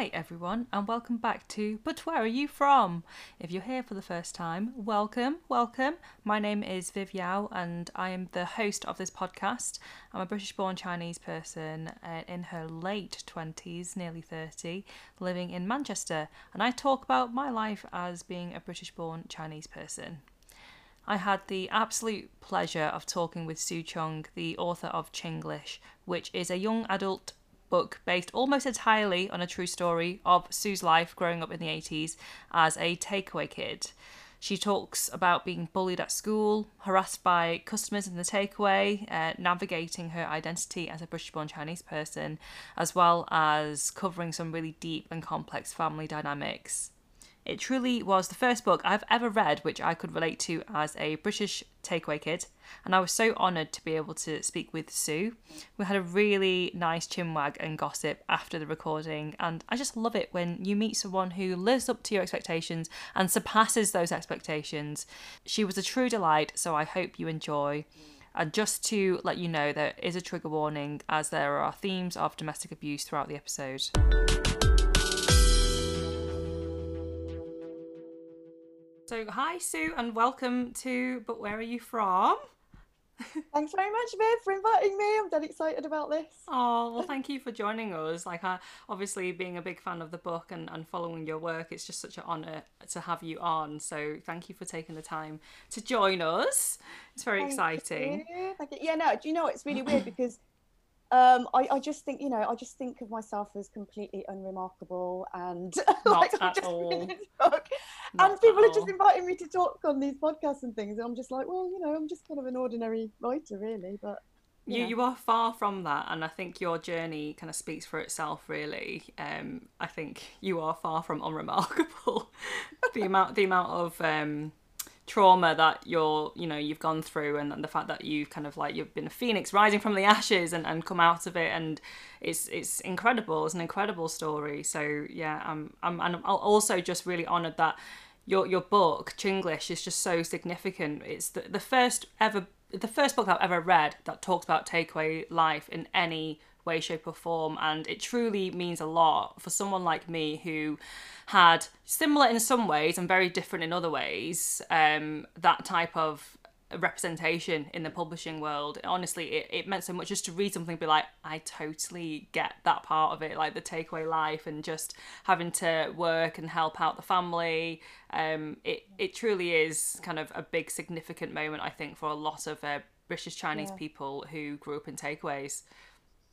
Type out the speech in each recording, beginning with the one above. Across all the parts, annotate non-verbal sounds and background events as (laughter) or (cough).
Hi, everyone, and welcome back to But Where Are You From? If you're here for the first time, welcome, welcome. My name is Viv Yao, and I am the host of this podcast. I'm a British born Chinese person uh, in her late 20s, nearly 30, living in Manchester, and I talk about my life as being a British born Chinese person. I had the absolute pleasure of talking with Sue Cheung, the author of Chinglish, which is a young adult book based almost entirely on a true story of Sue's life growing up in the 80s as a takeaway kid. She talks about being bullied at school, harassed by customers in the takeaway, uh, navigating her identity as a British born Chinese person, as well as covering some really deep and complex family dynamics. It truly was the first book I've ever read which I could relate to as a British takeaway kid, and I was so honoured to be able to speak with Sue. We had a really nice chinwag and gossip after the recording, and I just love it when you meet someone who lives up to your expectations and surpasses those expectations. She was a true delight, so I hope you enjoy. And just to let you know, there is a trigger warning as there are themes of domestic abuse throughout the episode. So, hi, Sue, and welcome to But Where Are You From? (laughs) Thanks very much, Viv, for inviting me. I'm dead excited about this. Oh, well, thank you for joining us. Like, I, obviously, being a big fan of the book and, and following your work, it's just such an honour to have you on. So, thank you for taking the time to join us. It's very Thank exciting. you. Thank you. Yeah, no, do you know it's really weird (laughs) because um, I, I just think, you know, I just think of myself as completely unremarkable and (laughs) like I'm at just all. reading this book. Not and people are just inviting me to talk on these podcasts and things. And I'm just like, well, you know, I'm just kind of an ordinary writer, really. But You, Yeah. you are far from that, and I think your journey kind of speaks for itself. Really, um, I think you are far from unremarkable. (laughs) (laughs) the amount, the amount of um, trauma that you're, you know, you've gone through, and, and the fact that you've kind of like you've been a phoenix rising from the ashes and, and come out of it, and it's it's incredible. It's an incredible story. So yeah, I'm I'm and I'm also just really honoured that your your book Chinglish is just so significant. It's the, the first ever the first book I've ever read that talks about takeaway life in any way, shape, or form, and it truly means a lot for someone like me who had similar in some ways and very different in other ways. Um, that type of representation in the publishing world honestly it, it meant so much just to read something and be like i totally get that part of it like the takeaway life and just having to work and help out the family um it it truly is kind of a big significant moment i think for a lot of uh, british chinese Yeah. people who grew up in takeaways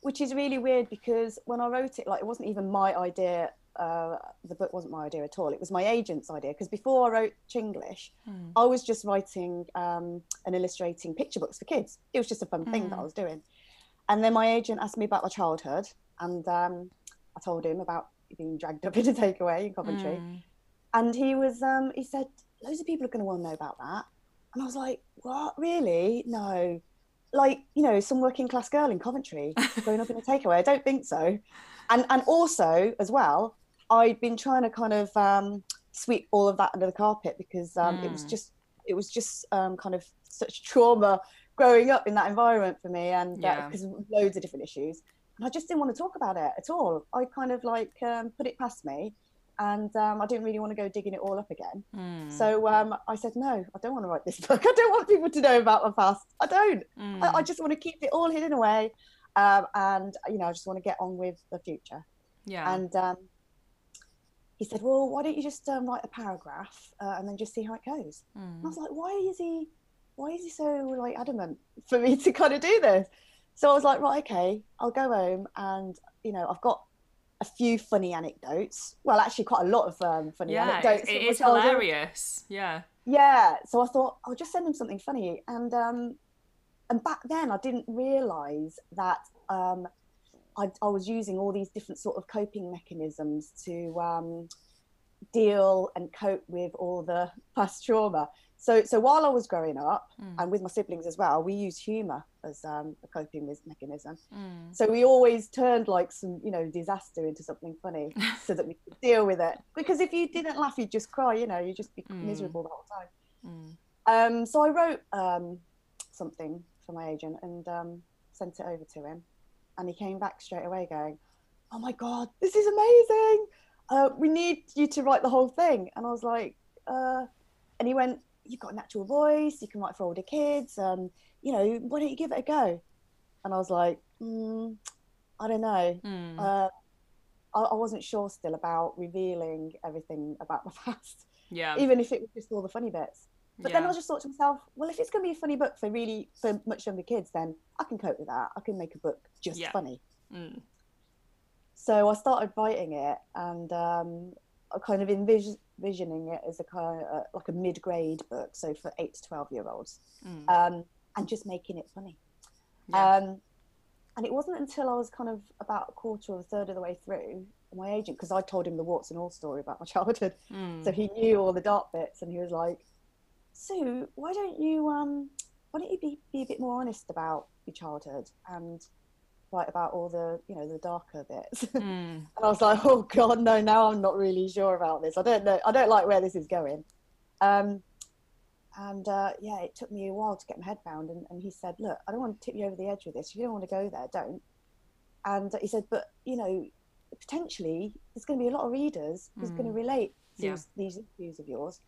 which is really weird because when I wrote it, like it wasn't even my idea. Uh, the book wasn't my idea at all. It was my agent's idea because before I wrote Chinglish, I was just writing um, and illustrating picture books for kids. It was just a fun thing that I was doing. And then my agent asked me about my childhood, and um, I told him about being dragged (laughs) up in a takeaway in Coventry. And he was, um, he said, loads of people are going to want to know about that. And I was like, what? Really? No. Like, you know, some working class girl in Coventry (laughs) growing up in a takeaway. I don't think so. And and also as well, I'd been trying to kind of um, sweep all of that under the carpet because um, it was Mm. just it was just um, kind of such trauma growing up in that environment for me, and Yeah. because loads of different issues. And I just didn't want to talk about it at all. I kind of like um, put it past me, and um, I didn't really want to go digging it all up again. Mm. So um, I said, no, I don't want to write this (laughs) book. I don't want people to know about my past. I don't. Mm. I, I just want to keep it all hidden away, um, and you know, I just want to get on with the future. yeah And um, he said, well, why don't you just um, write a paragraph uh, and then just see how it goes? And I was like, why is he, why is he so like adamant for me (laughs) to kind of do this? So I was like, right, okay, I'll go home and you know, I've got a few funny anecdotes. Well, actually, quite a lot of um, funny yeah anecdotes. it, it is hilarious yeah Yeah. So I thought I'll just send him something funny, and um, and back then I didn't realise that um, I, I was using all these different sort of coping mechanisms to um, deal and cope with all the past trauma. So so while I was growing up, Mm. and with my siblings as well, we used humour as um, a coping mechanism. Mm. So we always turned like some, you know, disaster into something funny (laughs) so that we could deal with it. Because if you didn't laugh, you'd just cry, you know, you'd just be Mm. miserable the whole time. Mm. Um, so I wrote um, something for my agent and um, sent it over to him. And he came back straight away going, oh my god, this is amazing. Uh, we need you to write the whole thing. And I was like, uh, and he went, you've got a natural voice. You can write for older kids. Um, you know, why don't you give it a go? And I was like, mm, I don't know. Mm. Uh, I, I wasn't sure still about revealing everything about my (laughs) past, yeah. even if it was just all the funny bits. But then. I just thought to myself, well, if it's going to be a funny book for really for much younger kids, then I can cope with that. I can make a book just Yeah. funny. Mm. So I started writing it, and um, I kind of envis- envisioning it as a kind of uh, like a mid-grade book, so for eight to twelve year olds, Mm. um, and just making it funny. Yeah. Um, and it wasn't until I was kind of about a quarter or a third of the way through, my agent, because I told him the warts and all story about my childhood, Mm. so he knew all the dark bits, and he was like, "Sue, why don't you um, why don't you be, be a bit more honest about your childhood and write about all the you know the darker bits?" (laughs) Mm. And I was like, oh God, no, now I'm not really sure about this. I don't know. I don't like where this is going. Um, and uh, yeah, it took me a while to get my head round. And, and he said, look, I don't want to tip you over the edge with this. If you don't want to go there, don't. And he said, but you know, potentially there's going to be a lot of readers who's going to Mm. relate to Yeah. these interviews of yours,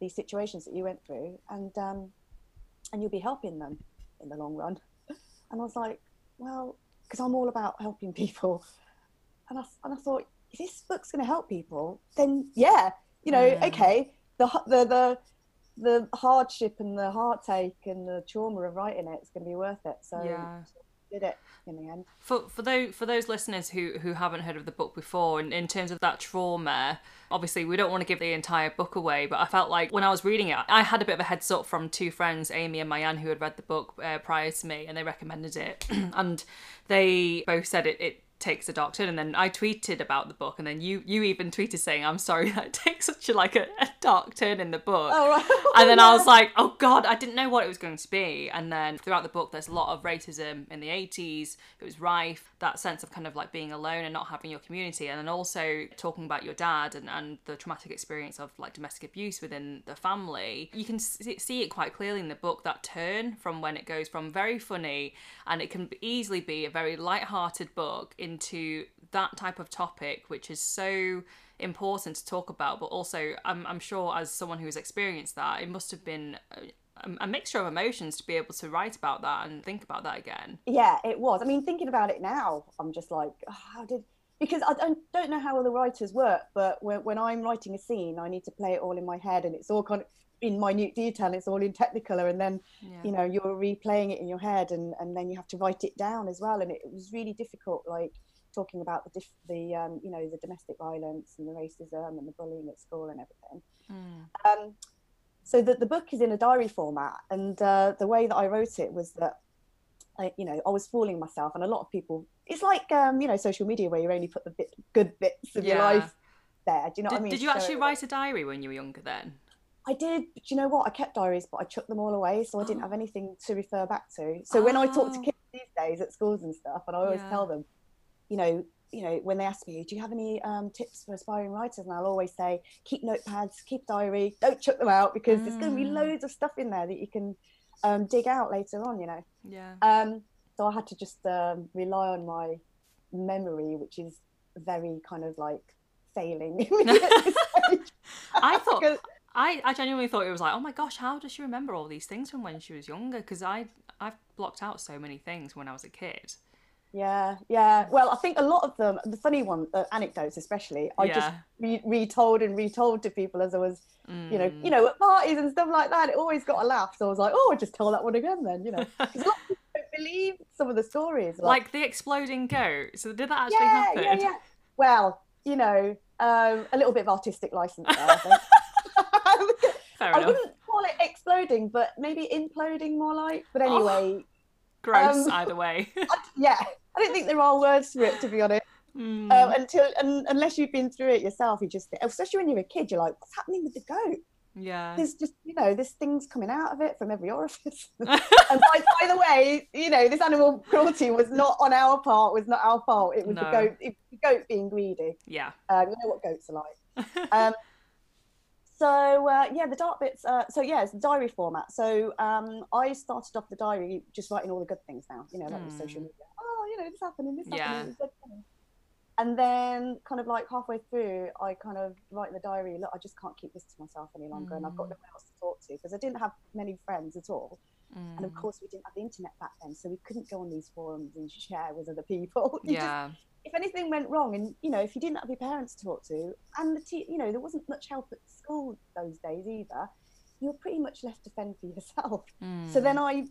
these situations that you went through, and um, and you'll be helping them in the long run. (laughs) And I was like, well, because I'm all about helping people and I, and I thought if this book's going to help people then yeah you know Mm. okay the the the the hardship and the heartache and the trauma of writing it is going to be worth it so Yeah. Did it in the end For for those for those listeners who who haven't heard of the book before, in, in terms of that trauma, obviously we don't want to give the entire book away, but I felt like when I was reading it, I had a bit of a heads up from two friends, Amy and Mayan, who had read the book uh, prior to me, and they recommended it, (clears throat) and they both said it it takes a dark turn and then I tweeted about the book and then you you even tweeted saying I'm sorry (laughs) that it takes such a like a, a dark turn in the book oh right (laughs) and then I was like, oh god, I didn't know what it was going to be. And then throughout the book, there's a lot of racism in the 80s. It was rife, that sense of kind of like being alone and not having your community. And then also talking about your dad and, and the traumatic experience of like domestic abuse within the family. You can see it quite clearly in the book, that turn from when it goes from very funny and it can easily be a very light-hearted book into that type of topic, which is so important to talk about, but also I'm, I'm sure as someone who's experienced that, it must have been uh, a, mixture of emotions to be able to write about that and think about that again. yeah it was i mean thinking about it now i'm just like oh, how did because i don't, don't know how other writers work but when, when i'm writing a scene i need to play it all in my head and it's all kind of in minute detail it's all in technicolor and then Yeah. you know you're replaying it in your head and and then you have to write it down as well and it was really difficult like talking about the diff- the um, you know the domestic violence and the racism and the bullying at school and everything Mm. um, so the, the book is in a diary format and uh, the way that i wrote it was that I, you know i was fooling myself and a lot of people it's like um, you know social media where you only put the bit, good bits of your Yeah. life there do you know Did, what i mean did you So actually write a diary when you were younger then? I did, but you know what? I kept diaries, but I chucked them all away, so I didn't Oh. have (gasps) anything to refer back to. So when I talk to Oh. kids these days at schools and stuff, and I always Yeah. tell them, you know, you know, when they ask me, do you have any um, tips for aspiring writers? And I'll always say, keep notepads, keep diary, don't chuck them out because there's going to be Mm. loads of stuff in there that you can um, dig out later on, you know. Yeah. Um, so I had to just um, rely on my memory, which is very kind of like failing. (laughs) at this (laughs) stage. I (laughs) thought I, I genuinely thought it was like, oh my gosh, how does she remember all these things from when she was younger? Because I I've blocked out so many things when I was a kid. Yeah, yeah. Well, I think a lot of them, the funny one, uh, anecdotes especially, I just re- retold and retold to people as I was, you know, Mm. you know, at parties and stuff like that. It always got a laugh. So I was like, oh, I'll just tell that one again then, you know. (laughs) 'Cause a lot of people don't believe some of the stories. like the exploding goat. So did that actually yeah, happen? yeah, yeah. Well, you know, um, a little bit of artistic license there, I think. (laughs) Fair I enough. wouldn't call it exploding, but maybe imploding more like. But anyway, Gross um, either way. (laughs) I, yeah, I think there are words for it, to be honest. Mm. um, until un, unless you've been through it yourself, you just especially when you're a kid, you're like, what's happening with the goat? yeah. There's just you know, there's things coming out of it from every orifice. (laughs) and by, by the way, you know, this animal cruelty was not on our part, was not our fault. It was the goat, it, the goat being greedy. yeah. Um, you know what goats are like. (laughs) Um, so uh, yeah, the dark bits. Uh, so yeah, it's diary format. So um, I started off the diary just writing all the good things now. You know, like with social Hmm. media. You know, this happened and this Yeah. happened. and it was good. and then kind of like halfway through i kind of write in the diary look i just can't keep this to myself any longer mm. and i've got no one else to talk to because i didn't have many friends at all mm. and of mm. course we didn't have the internet back then so we couldn't go on these forums and share with other people (laughs) yeah just, if anything went wrong and you know if you didn't have your parents to talk to and the te- you know there wasn't much help at school those days either you were pretty much left to fend for yourself mm. so then i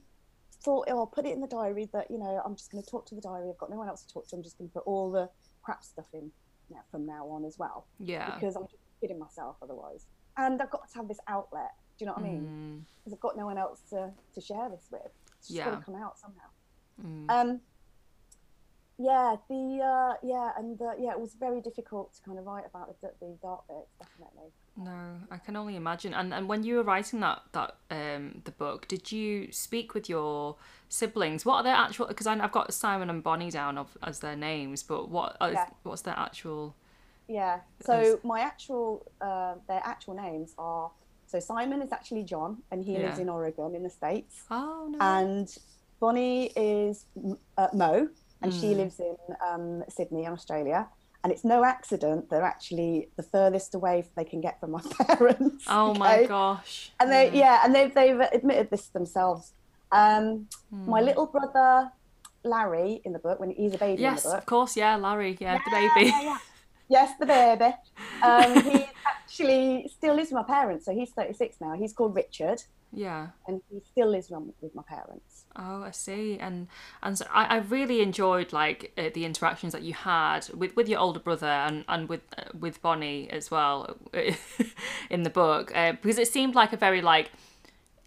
thought oh, i'll put it in the diary that you know i'm just going to talk to the diary i've got no one else to talk to i'm just going to put all the crap stuff in now, from now on as well. Yeah. Because I'm just kidding myself otherwise. And I've got to have this outlet. Do you know what I mean? Because mm. I've got no one else to, to share this with. It's just yeah. got to come out somehow. Mm. Um, yeah, the uh, yeah, and uh, yeah, it was very difficult to kind of write about the, the dark bits, definitely. No, I can only imagine. And and when you were writing that that um the book, did you speak with your siblings? What are their actual? Because I've got Simon and Bonnie down of, as their names, but what is, yeah. what's their actual? Yeah. So my actual uh, their actual names are so Simon is actually John, and he yeah. lives in Oregon in the states. Oh no. And Bonnie is uh, Mo, and mm. she lives in um, Sydney, Australia and it's no accident they're actually the furthest away they can get from my (laughs) parents. Oh okay? my gosh! And they yeah. yeah, and they've they've admitted this themselves. Um, mm. My little brother Larry in the book when he's a baby. Yes, in the book, of course, yeah, Larry, yeah, yeah the baby. Yeah, yeah. Yes, the baby. Um, he (laughs) actually still lives with my parents, so he's 36 now. He's called Richard. Yeah. And he still lives with my parents. Oh, I see. And and so I, I really enjoyed like uh, the interactions that you had with, with your older brother and and with uh, with Bonnie as well (laughs) in the book uh, because it seemed like a very like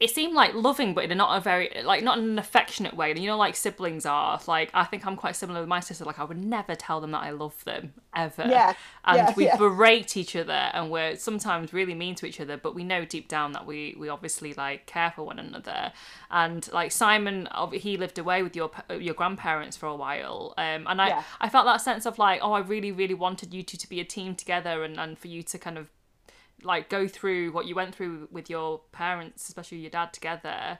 it seemed like loving, but in a not a very like not in an affectionate way. You know, like siblings are. Like I think I'm quite similar with my sister. Like I would never tell them that I love them ever. Yeah. And yeah, we yeah. berate each other, and we're sometimes really mean to each other. But we know deep down that we we obviously like care for one another. And like Simon, he lived away with your your grandparents for a while. Um, and I yeah. I felt that sense of like, oh, I really really wanted you two to be a team together, and and for you to kind of like go through what you went through with your parents, especially your dad together.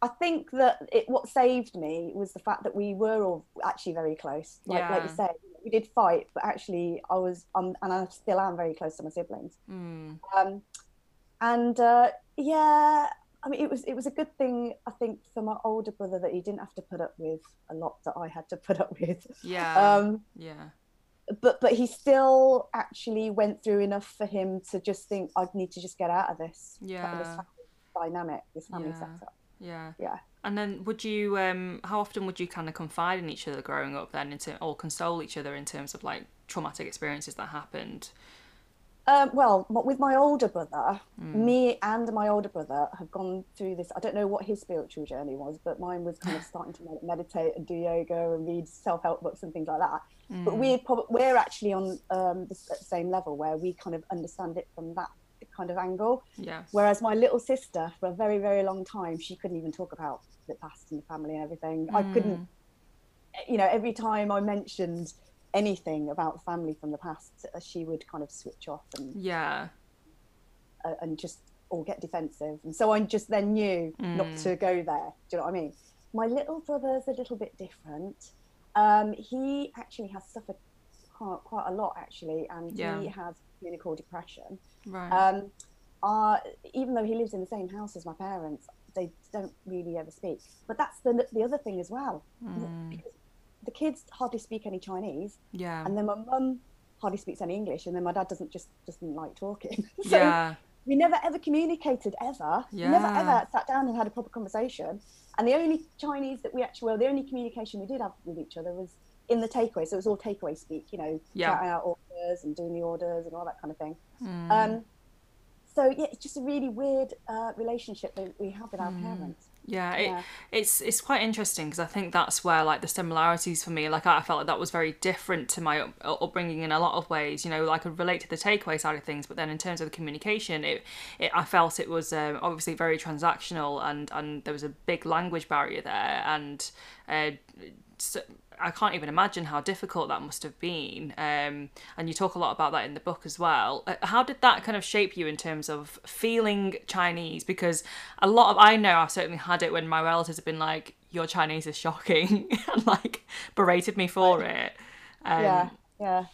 I think that it what saved me was the fact that we were all actually very close. Like yeah. like you said, we did fight, but actually I was um, and I still am very close to my siblings. Mm. Um, and uh, yeah, I mean it was it was a good thing I think for my older brother that he didn't have to put up with a lot that I had to put up with. Yeah. Um, yeah but but he still actually went through enough for him to just think I need to just get out of this yeah this dynamic this family yeah. setup yeah yeah and then would you um how often would you kind of confide in each other growing up then into or console each other in terms of like traumatic experiences that happened um, well, with my older brother, mm. me and my older brother have gone through this. I don't know what his spiritual journey was, but mine was kind of starting to meditate and do yoga and read self help books and things like that. Mm. But we're probably we're actually on um, the same level where we kind of understand it from that kind of angle. Yeah. Whereas my little sister, for a very very long time, she couldn't even talk about the past and the family and everything. Mm. I couldn't. You know, every time I mentioned anything about family from the past, uh, she would kind of switch off and yeah, uh, and just or get defensive. And so I just then knew mm. not to go there. Do you know what I mean? My little brother's a little bit different. Um, he actually has suffered quite, quite a lot actually, and yeah. he has clinical depression. Right. Um, uh, even though he lives in the same house as my parents, they don't really ever speak. But that's the the other thing as well, mm. the kids hardly speak any Chinese. Yeah. And then my mum hardly speaks any English, and then my dad doesn't just doesn't like talking. (laughs) so yeah. we never ever communicated ever. Yeah. We never ever sat down and had a proper conversation. And the only Chinese that we actually well, the only communication we did have with each other was in the takeaway. So it was all takeaway speak, you know, yeah. out orders and doing the orders and all that kind of thing. Mm. Um, so yeah, it's just a really weird uh, relationship that we have with our mm. parents. Yeah, it, yeah. it's it's quite interesting because I think that's where like the similarities for me, like I felt like that was very different to my upbringing in a lot of ways. You know, like I could relate to the takeaway side of things, but then in terms of the communication, it, it I felt it was um, obviously very transactional and and there was a big language barrier there and. Uh, so, I can't even imagine how difficult that must have been. Um, and you talk a lot about that in the book as well. Uh, how did that kind of shape you in terms of feeling Chinese? Because a lot of I know I've certainly had it when my relatives have been like, "Your Chinese is shocking," (laughs) and like berated me for it. Um, yeah. yeah.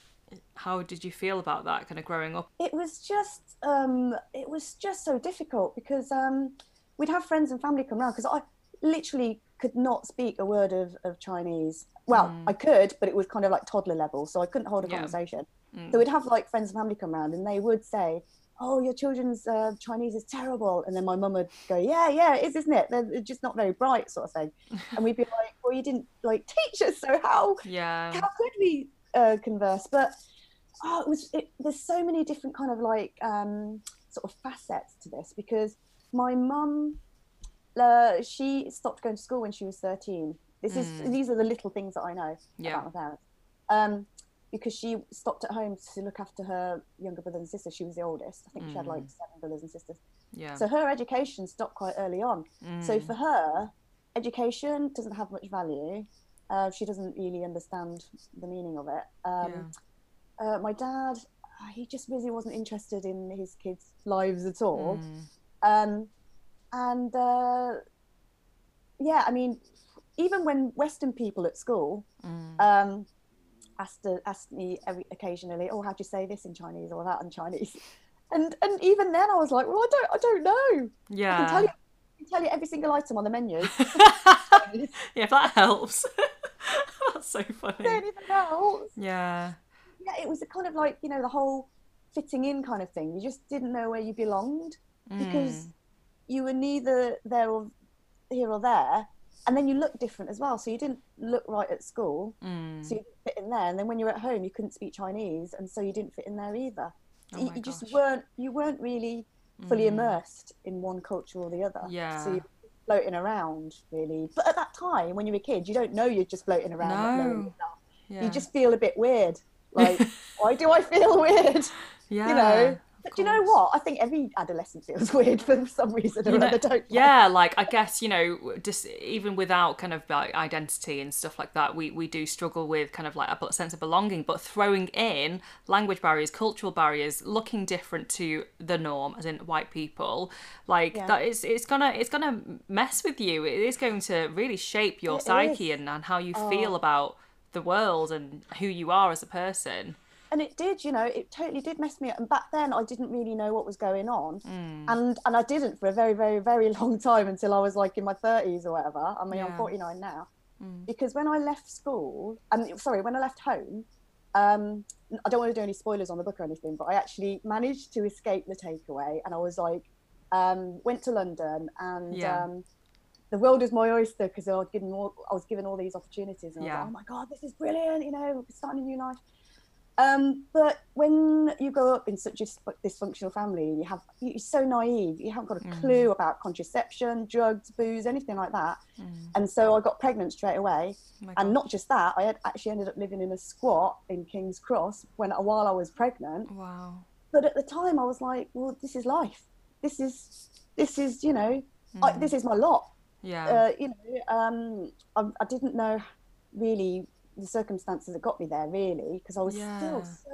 How did you feel about that kind of growing up? It was just um, it was just so difficult because um, we'd have friends and family come around because I literally could not speak a word of, of Chinese. Well, I could, but it was kind of like toddler level, so I couldn't hold a Yeah. conversation. So we'd have like friends and family come around, and they would say, "Oh, your children's uh, Chinese is terrible," and then my mum would go, "Yeah, yeah, it is, isn't it? They're they're just not very bright, sort of thing." (laughs) and we'd be like, "Well, you didn't like teach us, so how Yeah. how could we uh, converse?" But oh, it was it, there's so many different kind of like um, sort of facets to this because my mum uh, she stopped going to school when she was 13 this is these are the little things that i know Yeah. about my parents um, because she stopped at home to look after her younger brother and sister she was the oldest. I think she had like seven brothers and sisters. Yeah. so her education stopped quite early on. So for her education doesn't have much value. Uh, she doesn't really understand the meaning of it. Um, uh, my dad he just really wasn't interested in his kids lives at all. Um, and uh, yeah i mean even when western people at school um, asked, asked me every, occasionally oh how do you say this in chinese or that in chinese (laughs) and and even then i was like well i don't i don't know yeah. i can tell you I can tell you every single item on the menu (laughs) (laughs) yeah, if that helps. That's so funny. anything else Yeah. yeah, it was a kind of like you know the whole fitting in kind of thing. You just didn't know where you belonged because you were neither there or here or there, and then you looked different as well. So you didn't look right at school, Mm. so you didn't fit in there. And then when you were at home, you couldn't speak Chinese, and so you didn't fit in there either. Oh you, you just weren't you weren't really fully immersed in one culture or the other. Yeah. So you were floating around really. But at that time, when you're a kid, you don't know you're just floating around. No. Yeah. you just feel a bit weird. (laughs) Like, why do I feel (laughs) weird? yeah. You know. But do you know what? I think every adolescent feels (laughs) weird for some reason or You know, other. Don't they? yeah, like I guess you know, just even without kind of like identity and stuff like that, we we do struggle with kind of like a sense of belonging. But throwing in language barriers, cultural barriers, looking different to the norm, as in white people, like Yeah. that is it's gonna it's gonna mess with you. It is going to really shape your It psyche is. Oh. and, and how you oh. feel about the world and who you are as a person. And it did, you know, it totally did mess me up. And back then, I didn't really know what was going on, Mm. and and I didn't for a very, very, very (laughs) long time until I was like in my thirties or whatever. I mean, Yeah. I'm 49 now. Mm. Because when I left school, and sorry, when I left home, um, I don't want to do any spoilers on the book or anything, but I actually managed to escape the takeaway, and I was like, um, went to London, and Yeah. um, the world is my oyster because I was given all, I was given all these opportunities, and I was like, oh my god, this is brilliant, you know, starting a new life. Um, but when you grow up in such a dysfunctional family, you have you're so naive. You haven't got a clue about contraception, drugs, booze, anything like that. And so I got pregnant straight away. Oh and not just that, I had actually ended up living in a squat in King's Cross when while I was pregnant. wow. But at the time, I was like, well, this is life. This is this is you know, I, this is my lot. Yeah. Uh, you know, um, I, I didn't know really the circumstances that got me there really because I was Yeah. still so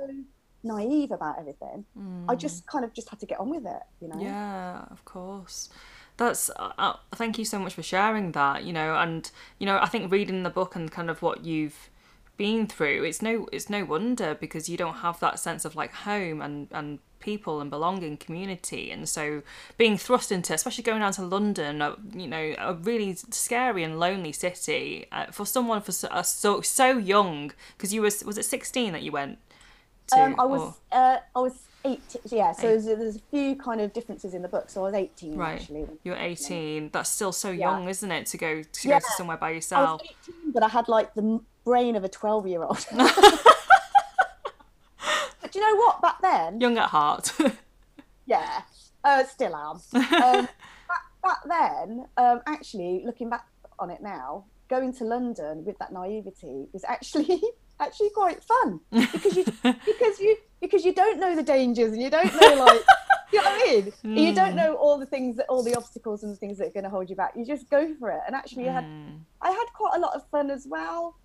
naive about everything. I just kind of just had to get on with it, you know. Yeah, of course. That's uh, uh, thank you so much for sharing that. You know, and you know, I think reading the book and kind of what you've been through, it's no it's no wonder because you don't have that sense of like home and and people and belonging, community, and so being thrust into, especially going down to London, you know, a really scary and lonely city uh, for someone for so uh, so, so young because you was was it sixteen that you went. To, Um, I was or- uh, I was 18. Yeah, so Eight. there's, there's a few kind of differences in the book. So I was 18 Right. actually. You're 18. That's still so Yeah. young, isn't it, to go to Yeah. go to somewhere by I was yourself? 18, but I had like the brain of a 12 year old. (laughs) but do you know what? Back then, Young at heart. (laughs) yeah, uh, still am. Um, (laughs) back, back then, um, actually, looking back on it now, going to London with that naivety was actually actually quite fun because you because you because you don't know the dangers and you don't know like you know what I mean. And You don't know all the things that all the obstacles and the things that are going to hold you back. You just go for it. And actually, I had I had quite a lot of fun as well.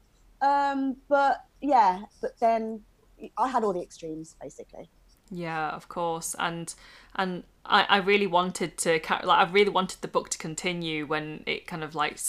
Um, but yeah, but then I had all the extremes basically. yeah, of course. And and I, I really wanted to like I really wanted the book to continue when it kind of like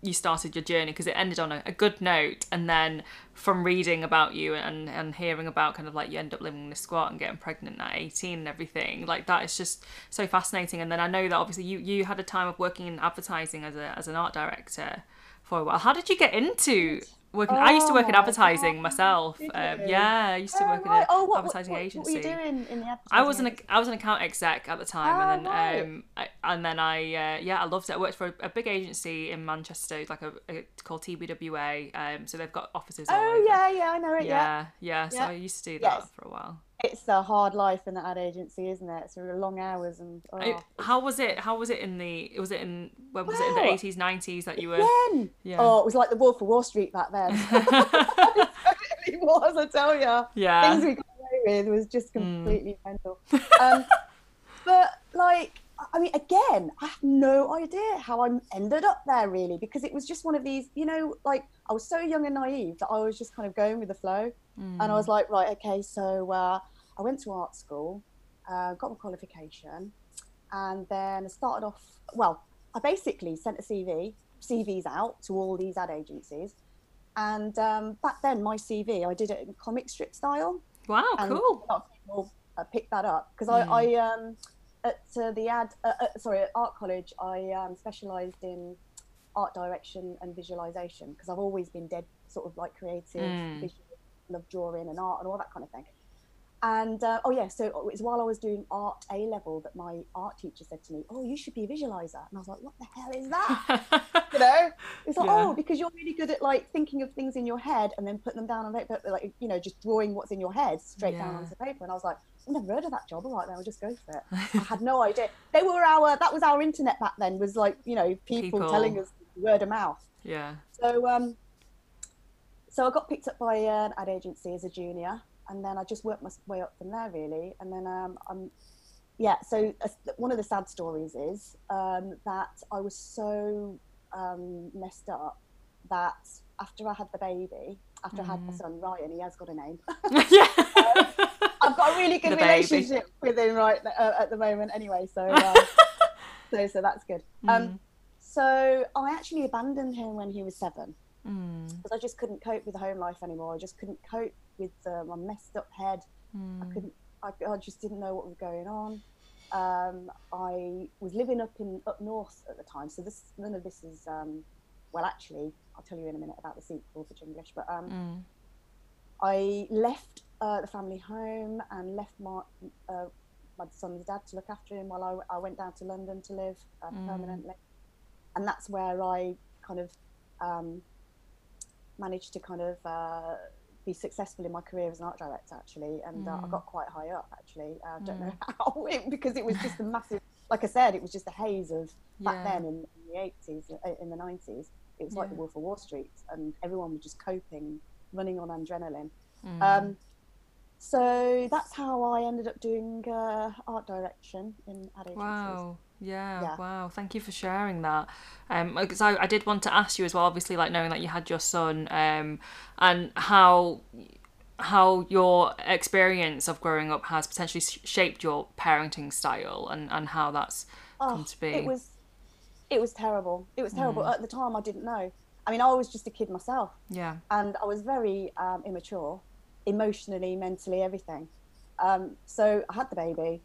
you started your journey because it ended on a, a, good note and then from reading about you and and hearing about kind of like you end up living in a squat and getting pregnant at 18 and everything like that is just so fascinating and then I know that obviously you you had a time of working in advertising as a as an art director for a while how did you get into working. Oh, I used to work in oh, advertising God. myself. Um, yeah, I used to work right. in an oh, what, advertising what, agency. What were you doing in the advertising? I was an I was an account exec at the time, oh, and then right. um, I, and then I uh, yeah I loved it. I worked for a, a big agency in Manchester, like a, a called TBWA. Um, so they've got offices. Oh yeah, yeah, I know it. Yeah, yeah. yeah. So yeah. I used to do that yes. for a while it's a hard life in the ad agency, isn't it? It's long hours and. Oh. How was it? How was it in the? Was it in when was well, it in the eighties, nineties that you were? Again. Yeah. Oh, it was like the Wolf of Wall Street back then. (laughs) (laughs) it really was, I tell you. Yeah. Things we got away with was just hmm. completely mm. (laughs) mental. Um, but like, I mean, again, I have no idea how I ended up there really, because it was just one of these, you know, like I was so young and naive that I was just kind of going with the flow. Mm. And I was like, right, okay, so uh, I went to art school, uh, got my qualification, and then I started off. Well, I basically sent a CV, CVs out to all these ad agencies, and um, back then my CV I did it in comic strip style. Wow, cool. A lot of people uh, picked that up because mm. I, I um, at uh, the ad uh, uh, sorry at art college I um, specialised in art direction and visualization because I've always been dead sort of like creative mm. visual love drawing and art and all that kind of thing. And uh, oh yeah, so it was while I was doing art A level that my art teacher said to me, "Oh, you should be a visualizer." And I was like, "What the hell is that?" (laughs) you know, it's like, yeah. "Oh, because you're really good at like thinking of things in your head and then putting them down on paper, like you know, just drawing what's in your head straight yeah. down onto paper." And I was like, "I've never heard of that job. All right, then I'll just go for it." I had no idea. They were our that was our internet back then. Was like you know people, people. telling us word of mouth. Yeah. So um, so I got picked up by an ad agency as a junior, and then I just worked my way up from there really. And then um, I'm, yeah. So uh, one of the sad stories is um, that I was so um, messed up that after I had the baby, after mm. I had my mm. son Ryan, he has got a name. (laughs) (laughs) yeah. I've got a really good the relationship baby. with him right uh, at the moment. Anyway, so uh, (laughs) so so that's good. Um, mm. so I actually abandoned him when he was seven because mm. I just couldn't cope with the home life anymore. I just couldn't cope with uh, my messed up head. Mm. I couldn't. I, I, just didn't know what was going on. Um, I was living up in up north at the time, so this none of this is. Um, well, actually, I'll tell you in a minute about the sequel for Chinglish. But um, mm. I left uh, the family home and left my uh, my son's dad to look after him while I, I went down to London to live uh, mm. permanently, and that's where I kind of um, managed to kind of uh, be successful in my career as an art director actually and mm. uh, I mm. got quite high up actually I uh, don't mm. know (laughs) how because it was just a massive like I said it was just a haze of back yeah. then in, in, the 80s uh, in the 90s it was yeah. like the Wolf of Wall Street and everyone was just coping running on adrenaline mm. um, so that's how I ended up doing uh, art direction in ad agencies. Wow. Yeah, yeah, wow. Thank you for sharing that. Um, because I, I did want to ask you as well, obviously, like knowing that you had your son, um, and how how your experience of growing up has potentially shaped your parenting style and, and how that's oh, come to be. It was it was terrible. It was terrible. Mm. At the time I didn't know. I mean I was just a kid myself. Yeah. And I was very um, immature, emotionally, mentally, everything. Um, so I had the baby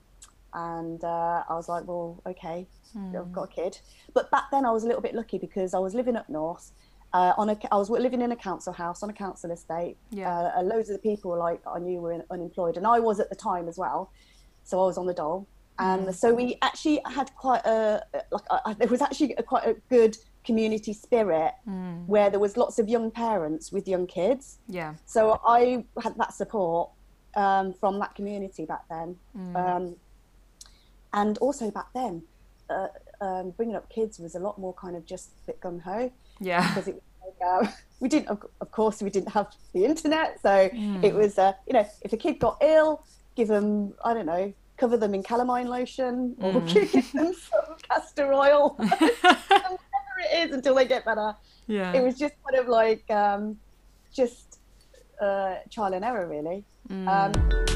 and uh, I was like, well, okay, mm. I've got a kid. But back then, I was a little bit lucky because I was living up north. Uh, on a, I was living in a council house on a council estate. Yeah. Uh, loads of the people like I knew were in, unemployed, and I was at the time as well. So I was on the dole, and mm. so we actually had quite a like a, there was actually a, quite a good community spirit mm. where there was lots of young parents with young kids. Yeah. So I had that support um, from that community back then. Mm. Um, and also back then, uh, um, bringing up kids was a lot more kind of just a bit gung ho. Yeah. Because it like, uh, (laughs) we didn't, of, of, course, we didn't have the internet, so mm. it was, uh, you know, if a kid got ill, give them, I don't know, cover them in calamine lotion or mm. (laughs) give them some castor oil, (laughs) whatever it is, until they get better. Yeah. It was just kind of like um, just uh, trial and error, really. Mm. Um,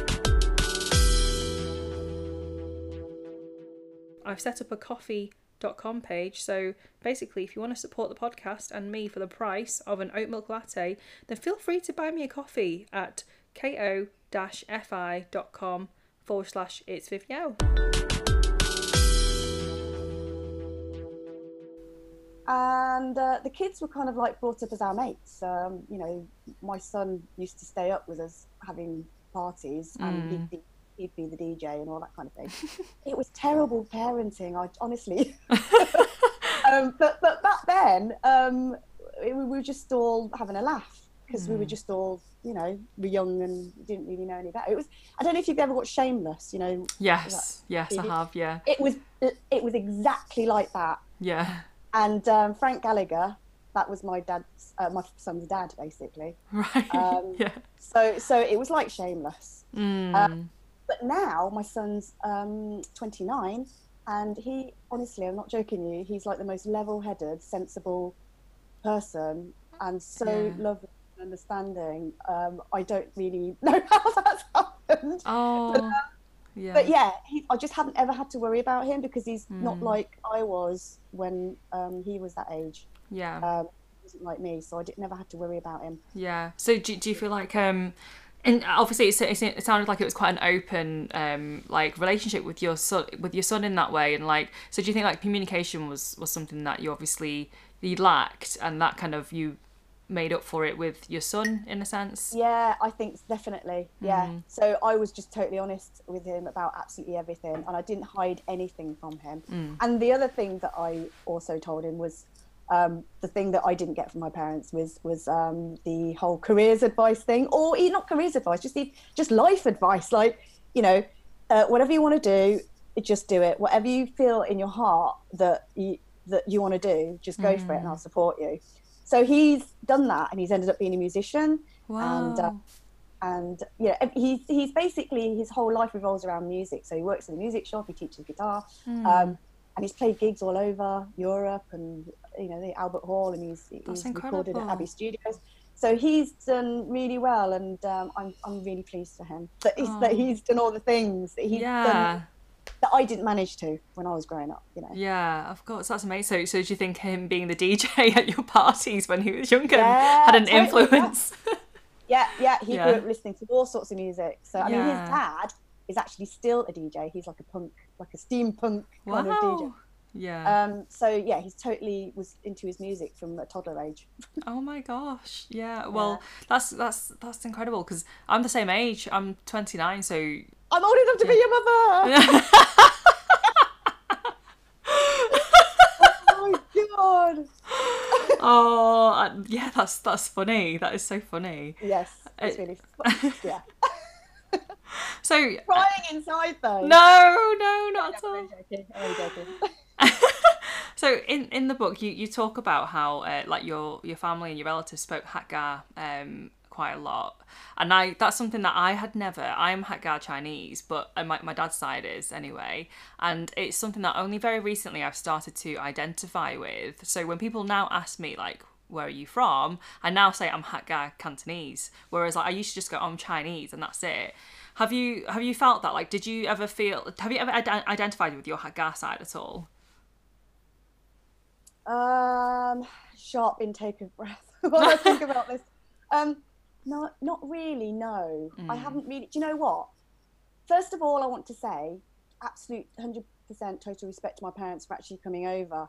I've set up a coffee com page. So basically, if you want to support the podcast and me for the price of an oat milk latte, then feel free to buy me a coffee at ko-fi.com forward slash it's Viv and uh, the kids were kind of like brought up as our mates. Um, you know, my son used to stay up with us having parties, and Mm. he'd, be, he'd be the DJ and all that kind of thing. (laughs) it was terrible parenting. I honestly, (laughs) um, but but back then, um, we we were just all having a laugh because we were Mm. just all, you know, we were young and didn't really know any better. It was. I don't know if you've ever watched Shameless. You know, Yes, yes, I have. Yeah, it was it was exactly like that. yeah. And um, Frank Gallagher, that was my dad's, uh, my son's dad, basically. (laughs) Right. Um, yeah. So, so it was like Shameless. Mm. But now my son's um, 29, and he, honestly, I'm not joking you, he's like the most level-headed, sensible person, and so Yeah. lovely and understanding. Um, I don't really (laughs) know how that's happened. oh. Yeah. But yeah, he, I just haven't ever had to worry about him because he's not Mm. like I was when um, he was that age. yeah. um, he wasn't like me, so I did, never had to worry about him. Yeah. So do, do you feel like um and obviously it's, it's, it sounded like it was quite an open um like relationship with your son with your son in that way and like so do you think like communication was was something that you obviously you lacked and that kind of you made up for it with your son in a sense Yeah, I think definitely. Yeah. Mm. So I was just totally honest with him about absolutely everything, and I didn't hide anything from him. Mm. And the other thing that I also told him was. Um, the thing that I didn't get from my parents was was um, the whole careers advice thing, or e- not careers advice, just the, just life advice. Like, you know, uh, whatever you want to do, just do it. Whatever you feel in your heart that you that you want to do, just go for it, and I'll support you. So he's done that, and he's ended up being a musician wow and, uh, and yeah, he's he's basically his whole life revolves around music. So he works in a music shop, he teaches guitar, Hmm. um, and he's played gigs all over Europe and you know the Albert Hall, and he's That's he's recorded at. Abbey Studios. So he's done really well, and um, I'm I'm really pleased for him that he's, that Oh. he's done all the things that he's yeah done that I didn't manage to when I was growing up. You know. yeah of course that's amazing so, so do you think him being the dj (laughs) at your parties when he was younger Yeah, had an totally, influence (laughs) Yeah, yeah, he Yeah. grew up listening to all sorts of music. So I mean, his dad is actually still a DJ. He's like a punk, like a steampunk kind of DJ. Yeah Um, so yeah, he's totally was into his music from a toddler age. (laughs) Oh my gosh. Yeah. Well, that's that's that's incredible because I'm the same age. I'm 29, so I'm old enough to be your mother. (laughs) (laughs) oh my god. oh yeah, that's that's funny. That is so funny. Yes, it's Uh, really fun. yeah. So Crying inside though. no, no, not at I'm all. joking. I'm joking. So in in the book, you you talk about how uh, like your your family and your relatives spoke Hakka um quite a lot, and I that's something that I had never. I'm Hakka Chinese, but uh, my my dad's side is anyway, and it's something that only very recently I've started to identify with. So when people now ask me like. Where are you from? I now say I'm Hakka Cantonese, whereas like, I used to just go I'm Chinese and that's it. Have you have you felt that? Like, did you ever feel? Have you ever ident- identified with your Hakka side at all? Um, sharp intake of breath (laughs) while I think about this. Um, not not really. No, I Mm. haven't really. Do you know what? First of all, I want to say, absolute hundred percent total respect to my parents for actually coming over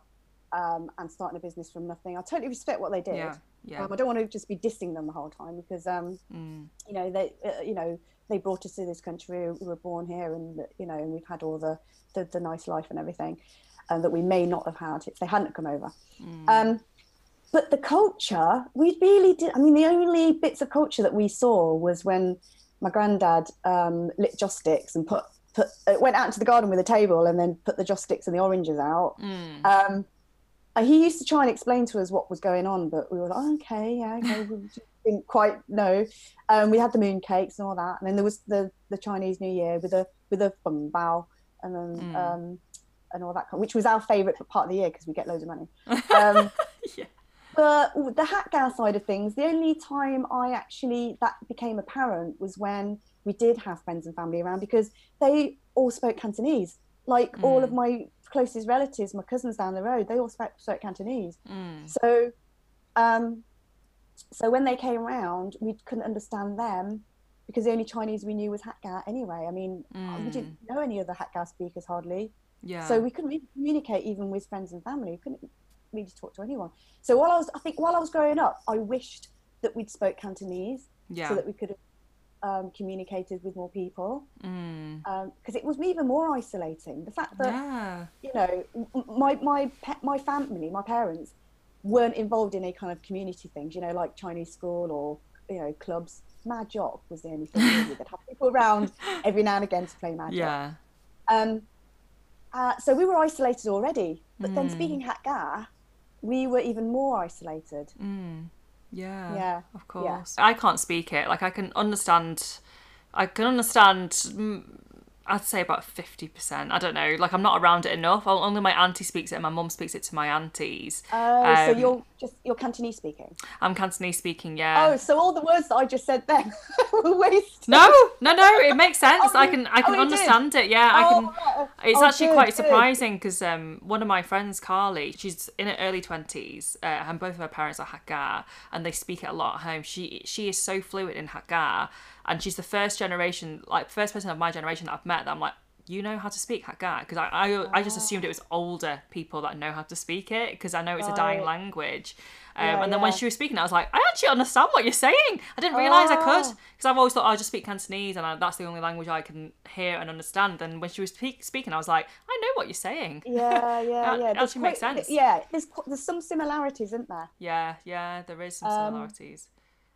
um, and starting a business from nothing. I totally respect what they did. Yeah, yeah. Um, I don't want to just be dissing them the whole time because um, Mm. you know they uh, you know they brought us to this country we were born here and you know and we've had all the the, the nice life and everything and that we may not have had if they hadn't come over Mm. um but the culture we really did i mean the only bits of culture that we saw was when my granddad um lit joss sticks and put put uh, went out into the garden with a table and then put the joss sticks and the oranges out Mm. um, uh, he used to try and explain to us what was going on, but we were like, oh, okay, yeah, okay. we (laughs) didn't quite know. Um, we had the moon cakes and all that, and then there was the, the Chinese New Year with a with a feng bao, and then Mm. um, and all that, kind- which was our favourite part of the year because we get loads of money. (laughs) Um, (laughs) yeah. but the Hakka side of things, the only time I actually that became apparent was when we did have friends and family around because they all spoke Cantonese. Like all Mm. of my closest relatives, my cousins down the road, they all spoke, spoke Cantonese. Mm. So, um, so when they came around, we couldn't understand them because the only Chinese we knew was Hakka anyway. I mean, we didn't know any other Hakka speakers hardly. Yeah. So we couldn't really communicate even with friends and family. We couldn't really talk to anyone. So while I was, I think while I was growing up, I wished that we'd spoke Cantonese yeah. so that we could have um, communicated with more people. mm. Because it was even more isolating. The fact that yeah. you know, my my pe- my family, my parents, weren't involved in any kind of community things. You know, like Chinese school or you know clubs. mahjong was the only thing really that had people around (laughs) every now and again to play Mad Jock. Yeah. Um, uh, so we were isolated already, but then Mm. speaking Hakka, we were even more isolated. Mm. Yeah. Yeah, Of yeah. course. I can't speak it. Like I can understand. I can understand. I'd say about fifty percent. I don't know. Like I'm not around it enough. Only my auntie speaks it, and my mum speaks it to my aunties. Oh, so Um, you're just you're Cantonese speaking. I'm Cantonese speaking. Yeah. Oh, so all the words that I just said then (laughs) were wasted. No, no, no. It makes (laughs) sense. Oh, I can, I oh, can did? understand it. Yeah, I Oh, can. It's Oh, actually good, quite good. surprising because um, one of my friends, Carly, she's in her early twenties, uh, and both of her parents are Hakka, and they speak it a lot at home. She she is so fluent in Hakka, and she's the first generation, like first person of my generation that I've met that I'm like. You know how to speak Hakka because I, I I just assumed it was older people that know how to speak it because I know it's a dying language. Um, Yeah, and then when she was speaking, I was like, I actually understand what you're saying. I didn't realize I could Ah. because I've always thought "Oh, I just speak Cantonese and I, that's the only language I can hear and understand. And when she was speak, speaking, I was like, I know what you're saying. Yeah, yeah, (laughs) It yeah. There's actually makes sense. Yeah, there's there's some similarities, isn't there? Yeah, yeah, there is some Um, similarities.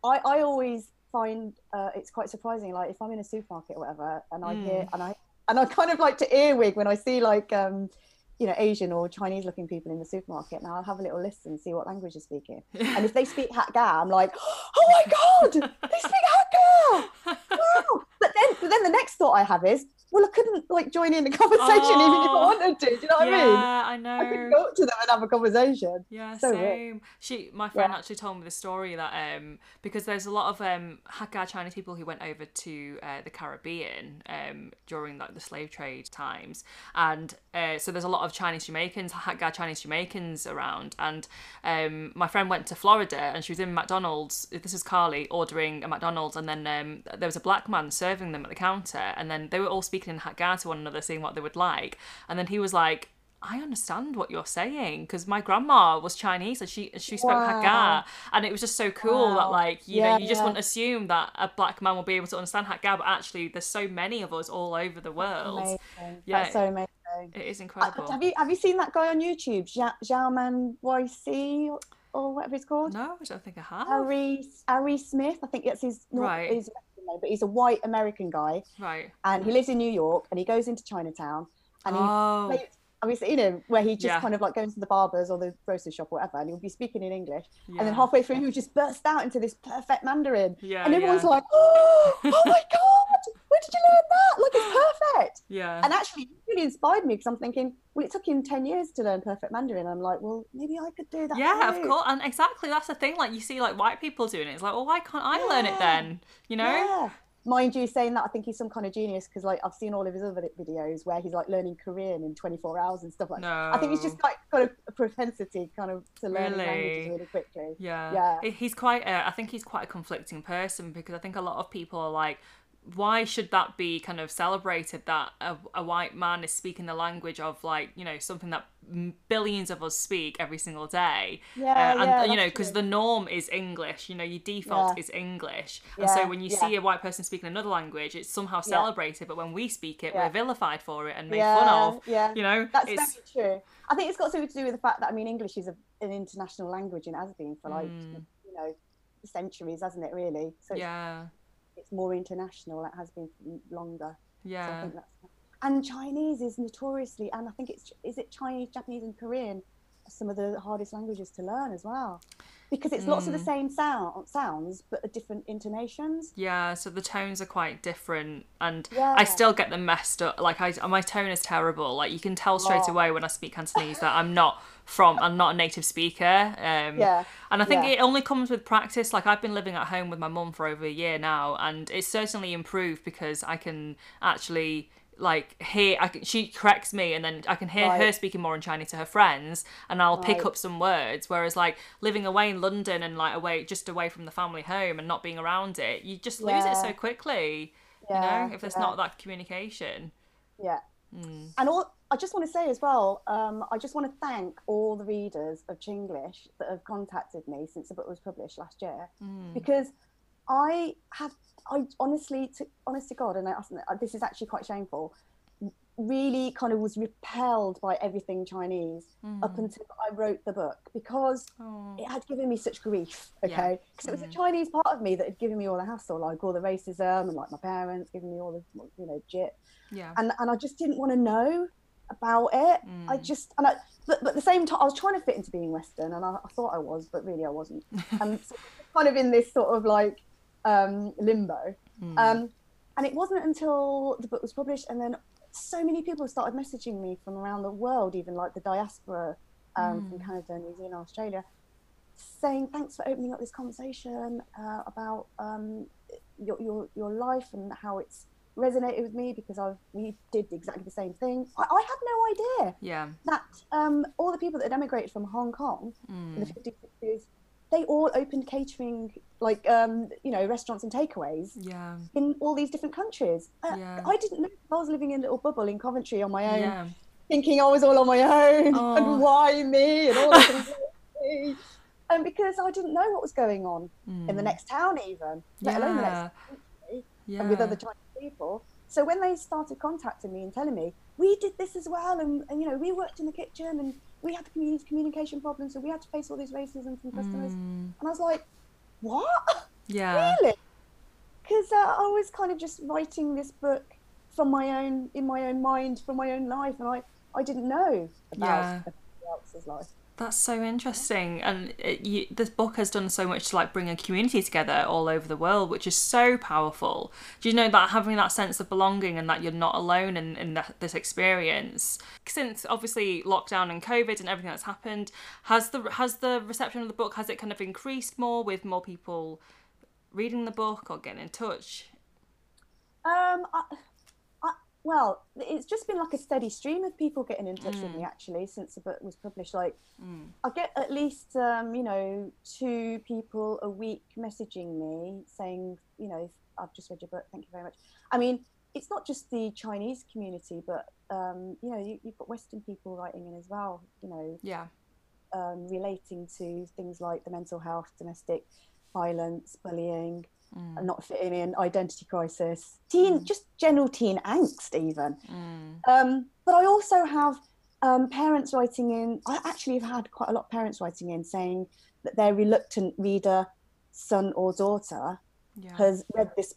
I, I always find uh, it's quite surprising. Like if I'm in a supermarket or whatever, and I Mm. hear and I and I kind of like to earwig when I see like um, you know Asian or Chinese looking people in the supermarket. Now I'll have a little listen and see what language they're speaking. (laughs) And if they speak Hakka, I'm like, (gasps) oh my god, they speak Hakka! (laughs) Wow! But then but then the next thought I have is, well, I couldn't like join in the (laughs) conversation even if I Oh. wanted to. Do you know what I mean? yeah, I know. I know. go up to them and have a conversation. Yeah, So weird. same. She, my friend, Yeah. actually told me the story that um because there's a lot of um Hakka Chinese people who went over to uh, the Caribbean um during like the slave trade times, and uh, so there's a lot of Chinese Jamaicans, Hakka Chinese Jamaicans around, and um my friend went to Florida and she was in McDonald's. This is Carly ordering a McDonald's, and then um there was a black man serving them at the counter, and then they were all speaking in Hakka to one another, seeing what they would like, and then he was like. I understand what you're saying because my grandma was Chinese and she she spoke Wow. Hakka and it was just so cool that like you Yeah, know you just yeah. wouldn't assume that a black man will be able to understand Hakka but actually there's so many of us all over the world. Amazing. Yeah. That's so amazing. It is Uh, incredible. have you have you seen that guy on YouTube, Xiaomanyc or, or whatever it's called? No, I don't think I have. Harry Harry Smith, I think that's his. Right. his name, but he's a white American guy, Right. and he lives in New York, and he goes into Chinatown, and he Oh. plays, obviously you know where he just Yeah. kind of like goes to the barbers or the grocery shop or whatever, and he'll be speaking in English, and then halfway through he'll just burst out into this perfect Mandarin, Yeah. and everyone's yeah. like, oh, oh my god, (laughs) did you learn that? Like it's perfect. yeah. And actually, it really inspired me because I'm thinking, well, it took him 10 years to learn perfect Mandarin. I'm like, well, maybe I could do that. yeah, of course, and exactly that's the thing. Like you see, like white people doing it. It's like, well, why can't I learn it then? You know? Yeah. Mind you, saying that, I think he's some kind of genius because, like, I've seen all of his other videos where he's like learning Korean in 24 hours and stuff like that. I think he's just like got a, a propensity kind of to learning Really? languages really quickly. Yeah. Yeah. He's quite. A, I think he's quite a conflicting person because I think a lot of people are like, why should that be kind of celebrated that a, a white man is speaking the language of like you know something that billions of us speak every single day Yeah, Uh, and yeah, you know because the norm is english you know your default Yeah. is english and so when you see a white person speaking another language it's somehow celebrated but when we speak it we're vilified for it and made fun of yeah. you know That's it's very true. I think it's got something to do with the fact that I mean English is a, an international language and has been for like Mm. you know centuries, hasn't it? Really. So yeah it's more international. It has been longer. So I yeah think that's and Chinese is notoriously, and I think it's is it Chinese, Japanese, and Korean some of the hardest languages to learn as well, because it's lots of the Mm. same sound sounds but different intonations. Yeah, so the tones are quite different, and Yeah. I still get them messed up. Like I, my tone is terrible. Like you can tell straight Oh. away when I speak Cantonese that I'm not from, I'm not a native speaker. Um, Yeah, and I think yeah. it only comes with practice. Like I've been living at home with my mum for over a year now, and it's certainly improved because I can actually like hear I can, she corrects me and then I can hear her speaking more in Chinese to her friends and I'll pick Right. up some words whereas like living away in London and like away just away from the family home and not being around it you just lose it so Yeah. quickly you know if there's yeah. not that communication Yeah. Mm. And all, I just want to say as well, um, I just want to thank all the readers of Chinglish that have contacted me since the book was published last year, Mm. because I have, I honestly, to, honest to God, and I, this is actually quite shameful, really kind of was repelled by everything Chinese up until I wrote the book because Oh. it had given me such grief, okay? Because it was the Chinese part of me that had given me all the hassle, like all the racism and like my parents giving me all the, you know, jit yeah and and I just didn't want to know about it. I Mm. just and I but, but at the same time I was trying to fit into being Western and I, I thought I was, but really I wasn't. (laughs) and so kind of in this sort of like um, limbo. Mm. Um, and it wasn't until the book was published and then so many people started messaging me from around the world, even like the diaspora um, from Canada, New Zealand, Australia, saying thanks for opening up this conversation uh, about um, your, your your life and how it's resonated with me because I've we did exactly the same thing. I, I had no idea yeah. that um, all the people that had emigrated from Hong Kong in the 50s, 60s, they all opened catering, like um, you know, restaurants and takeaways yeah in all these different countries. Uh, Yeah. I didn't know. I was living in a little bubble in Coventry on my own, yeah thinking I was all on my own (laughs) Oh. and why me and all this. and. (laughs) (laughs) And because I didn't know what was going on in the next town, even let alone the Mm. Yeah. next country yeah and with other Chinese people. So when they started contacting me and telling me, we did this as well, and, and you know, we worked in the kitchen and we had the community communication problems, so we had to face all this racism from customers. Mm. And I was like, what? yeah (laughs) Really? Because uh, I was kind of just writing this book from my own, in my own mind, from my own life, and I, I didn't know about Yeah. everybody else's life. That's so interesting, and it, you, this book has done so much to like bring a community together all over the world, which is so powerful. Do you know that having that sense of belonging and that you're not alone in in that, this experience? Since obviously lockdown and COVID and everything that's happened, has the has the reception of the book has it kind of increased more with more people reading the book or getting in touch? Um, I, well, it's just been like a steady stream of people getting in touch with me actually since the book was published. Like, I get at least um, you know two people a week messaging me saying, you know, I've just read your book, thank you very much. I mean, it's not just the Chinese community, but um, you know, you, you've got Western people writing in as well. You know, Yeah, um, relating to things like the mental health, domestic violence, bullying, and not fitting in, identity crisis, teen, just general teen angst, even. Um, but I also have um, parents writing in. I actually have had quite a lot of parents writing in saying that their reluctant reader, son or daughter, yeah, has read this,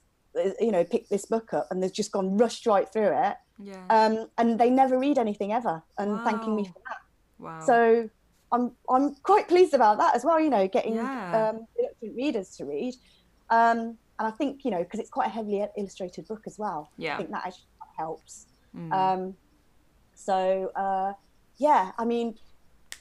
you know, picked this book up and they've just gone rushed right through it, yeah. um, and they never read anything ever, and thanking me for that. wow. So I'm I'm quite pleased about that as well. You know, getting Yeah. um, reluctant readers to read, um, and I think you know because it's quite a heavily illustrated book as well. Yeah. I think that actually helps. Mm. Um, so uh, yeah, I mean,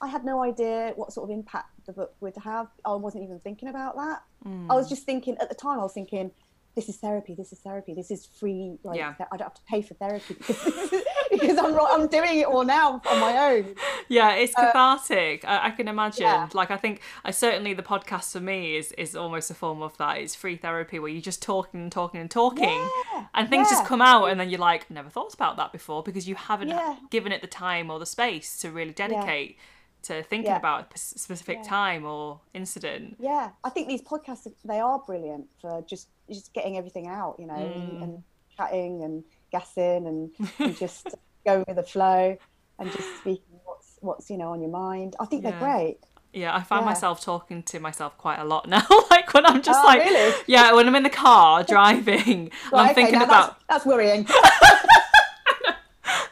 I had no idea what sort of impact the book would have. I wasn't even thinking about that. Mm. I was just thinking at the time. I was thinking. This is therapy. This is therapy. This is free. Like Yeah. I don't have to pay for therapy (laughs) (laughs) because, I'm I'm doing it all now on my own. Yeah, it's cathartic. I, I can imagine. Uh, yeah. Like, I think I certainly the podcast for me is is almost a form of that. It's free therapy where you're just talking and talking and talking, Yeah, and things just come out, and then you're like, never thought about that before because you haven't Yeah. given it the time or the space to really dedicate to thinking Yeah. about a specific Yeah. time or incident. yeah i think these podcasts they are brilliant for just just getting everything out you know Mm. and, and chatting and gassing and, and just (laughs) going with the flow and just speaking what's what's you know on your mind i think Yeah. they're great Yeah, I find Yeah. myself talking to myself quite a lot (laughs) now. like when I'm just Oh, like, really? yeah, when I'm in the car (laughs) driving, and I'm okay, thinking about that's, that's worrying (laughs)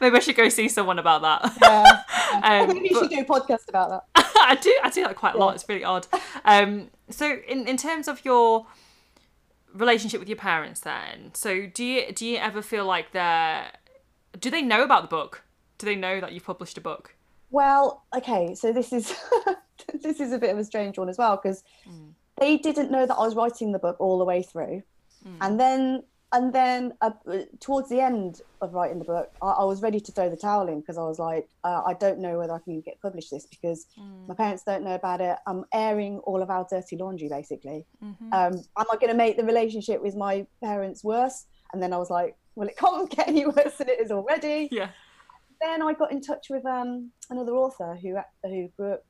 maybe I should go see someone about that. yeah Um, maybe you but- should do a podcast about that I do I do that quite a lot. It's really odd. Um, so in in terms of your relationship with your parents, then, so do you do you ever feel like they're do they know about the book? Do they know that you've published a book? well okay so this is (laughs) this is a bit of a strange one as well because Mm. they didn't know that i was writing the book all the way through Mm. and then and then uh, towards the end of writing the book, I, I was ready to throw the towel in because I was like, uh, I don't know whether I can get published this because Mm. my parents don't know about it. I'm airing all of our dirty laundry, basically. Mhm. Um, am I going to make the relationship with my parents worse? And then I was like, well, it can't get any (laughs) worse than it is already. yeah. Then I got in touch with um, another author who who grew up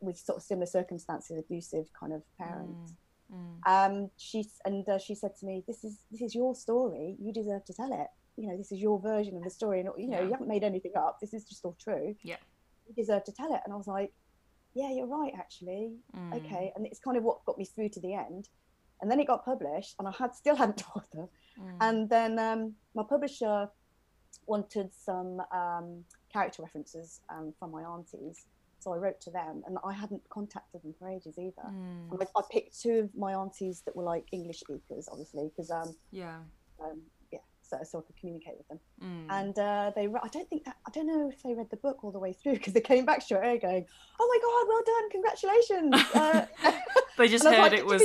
with sort of similar circumstances, abusive kind of parents. Mm. Um, she and uh, she said to me, "This is this is your story. You deserve to tell it. You know, this is your version of the story. And you know, Yeah. you haven't made anything up. This is just all true. Yeah. You deserve to tell it." And I was like, "Yeah, you're right, actually. Mm. Okay." And it's kind of what got me through to the end. And then it got published, and I had still hadn't (laughs) told her. Mm. And then um, my publisher wanted some um, character references um, from my aunties. So I wrote to them, and I hadn't contacted them for ages either. Mm. I, I picked two of my aunties that were like English speakers, obviously, because um, Yeah. um, yeah, so, so I could communicate with them. Mm. And uh, they, re- I don't think that, I don't know if they read the book all the way through because they came back straight away going, "Oh my god, well done, congratulations!" Uh, (laughs) they just (laughs) heard like, it was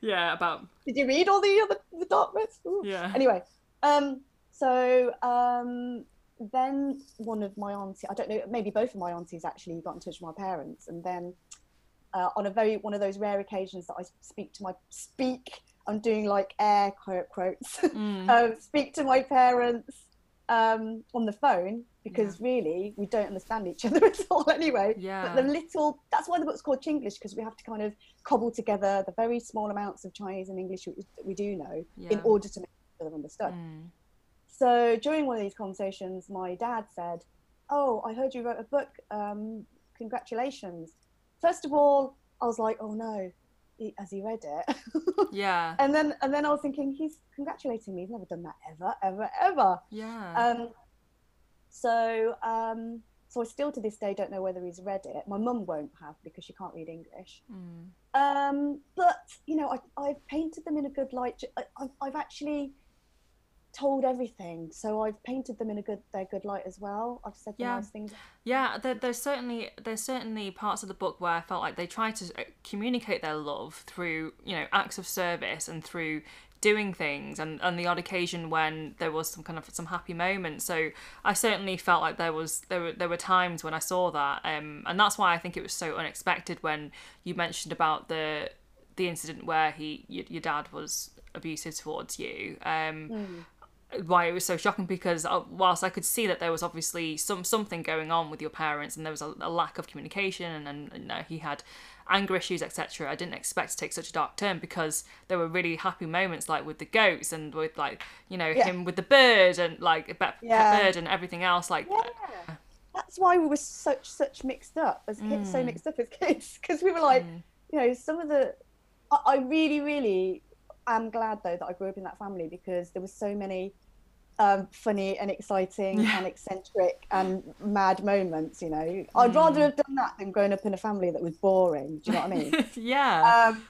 yeah about did you read all the other the dark? Ooh. yeah. Anyway, um, so um, then one of my aunties, I don't know, maybe both of my aunties actually got in touch with my parents, and then uh, on a very one of those rare occasions that I speak to my speak, I'm doing like air quote quotes, Mm. (laughs) um, speak to my parents um, on the phone because really we don't understand each other (laughs) at all anyway. yeah. But the little, that's why the book's called Chinglish because we have to kind of cobble together the very small amounts of Chinese and English that we do know yeah. in order to make each other understood. Mm. So during one of these conversations, my dad said, "Oh, I heard you wrote a book. Um, congratulations!" First of all, I was like, "Oh no." He, has he read it? (laughs) Yeah. and then, and then I was thinking, he's congratulating me. He's never done that ever, ever, ever. Yeah. Um, so, um, so I still to this day don't know whether he's read it. My mum won't have because she can't read English. Mm. Um, but you know, I, I've painted them in a good light. I, I've, I've actually told everything, so I've painted them in a good their good light as well. I've said the Yeah. nice things. Yeah, there, there's certainly there's certainly parts of the book where I felt like they tried to uh, communicate their love through you know acts of service and through doing things and on the odd occasion when there was some kind of some happy moment. So I certainly felt like there was there were there were times when I saw that, um, and that's why I think it was so unexpected when you mentioned about the the incident where he your, your dad was abusive towards you. Um, Mm. why it was so shocking because uh, whilst I could see that there was obviously some something going on with your parents and there was a, a lack of communication and, and you know, he had anger issues etc I didn't expect to take such a dark turn because there were really happy moments like with the goats and with like you know Yeah. him with the bird and like pet Yeah. bird and everything else like Yeah, that's why we were such such mixed up as kids. So Mm. mixed up as kids because we were like, Mm. you know, some of the. I, I really, really am glad though that I grew up in that family because there was so many um, funny and exciting Yeah. and eccentric and mad moments. You know, I'd rather have done that than growing up in a family that was boring. Do you know what I mean? (laughs) yeah um,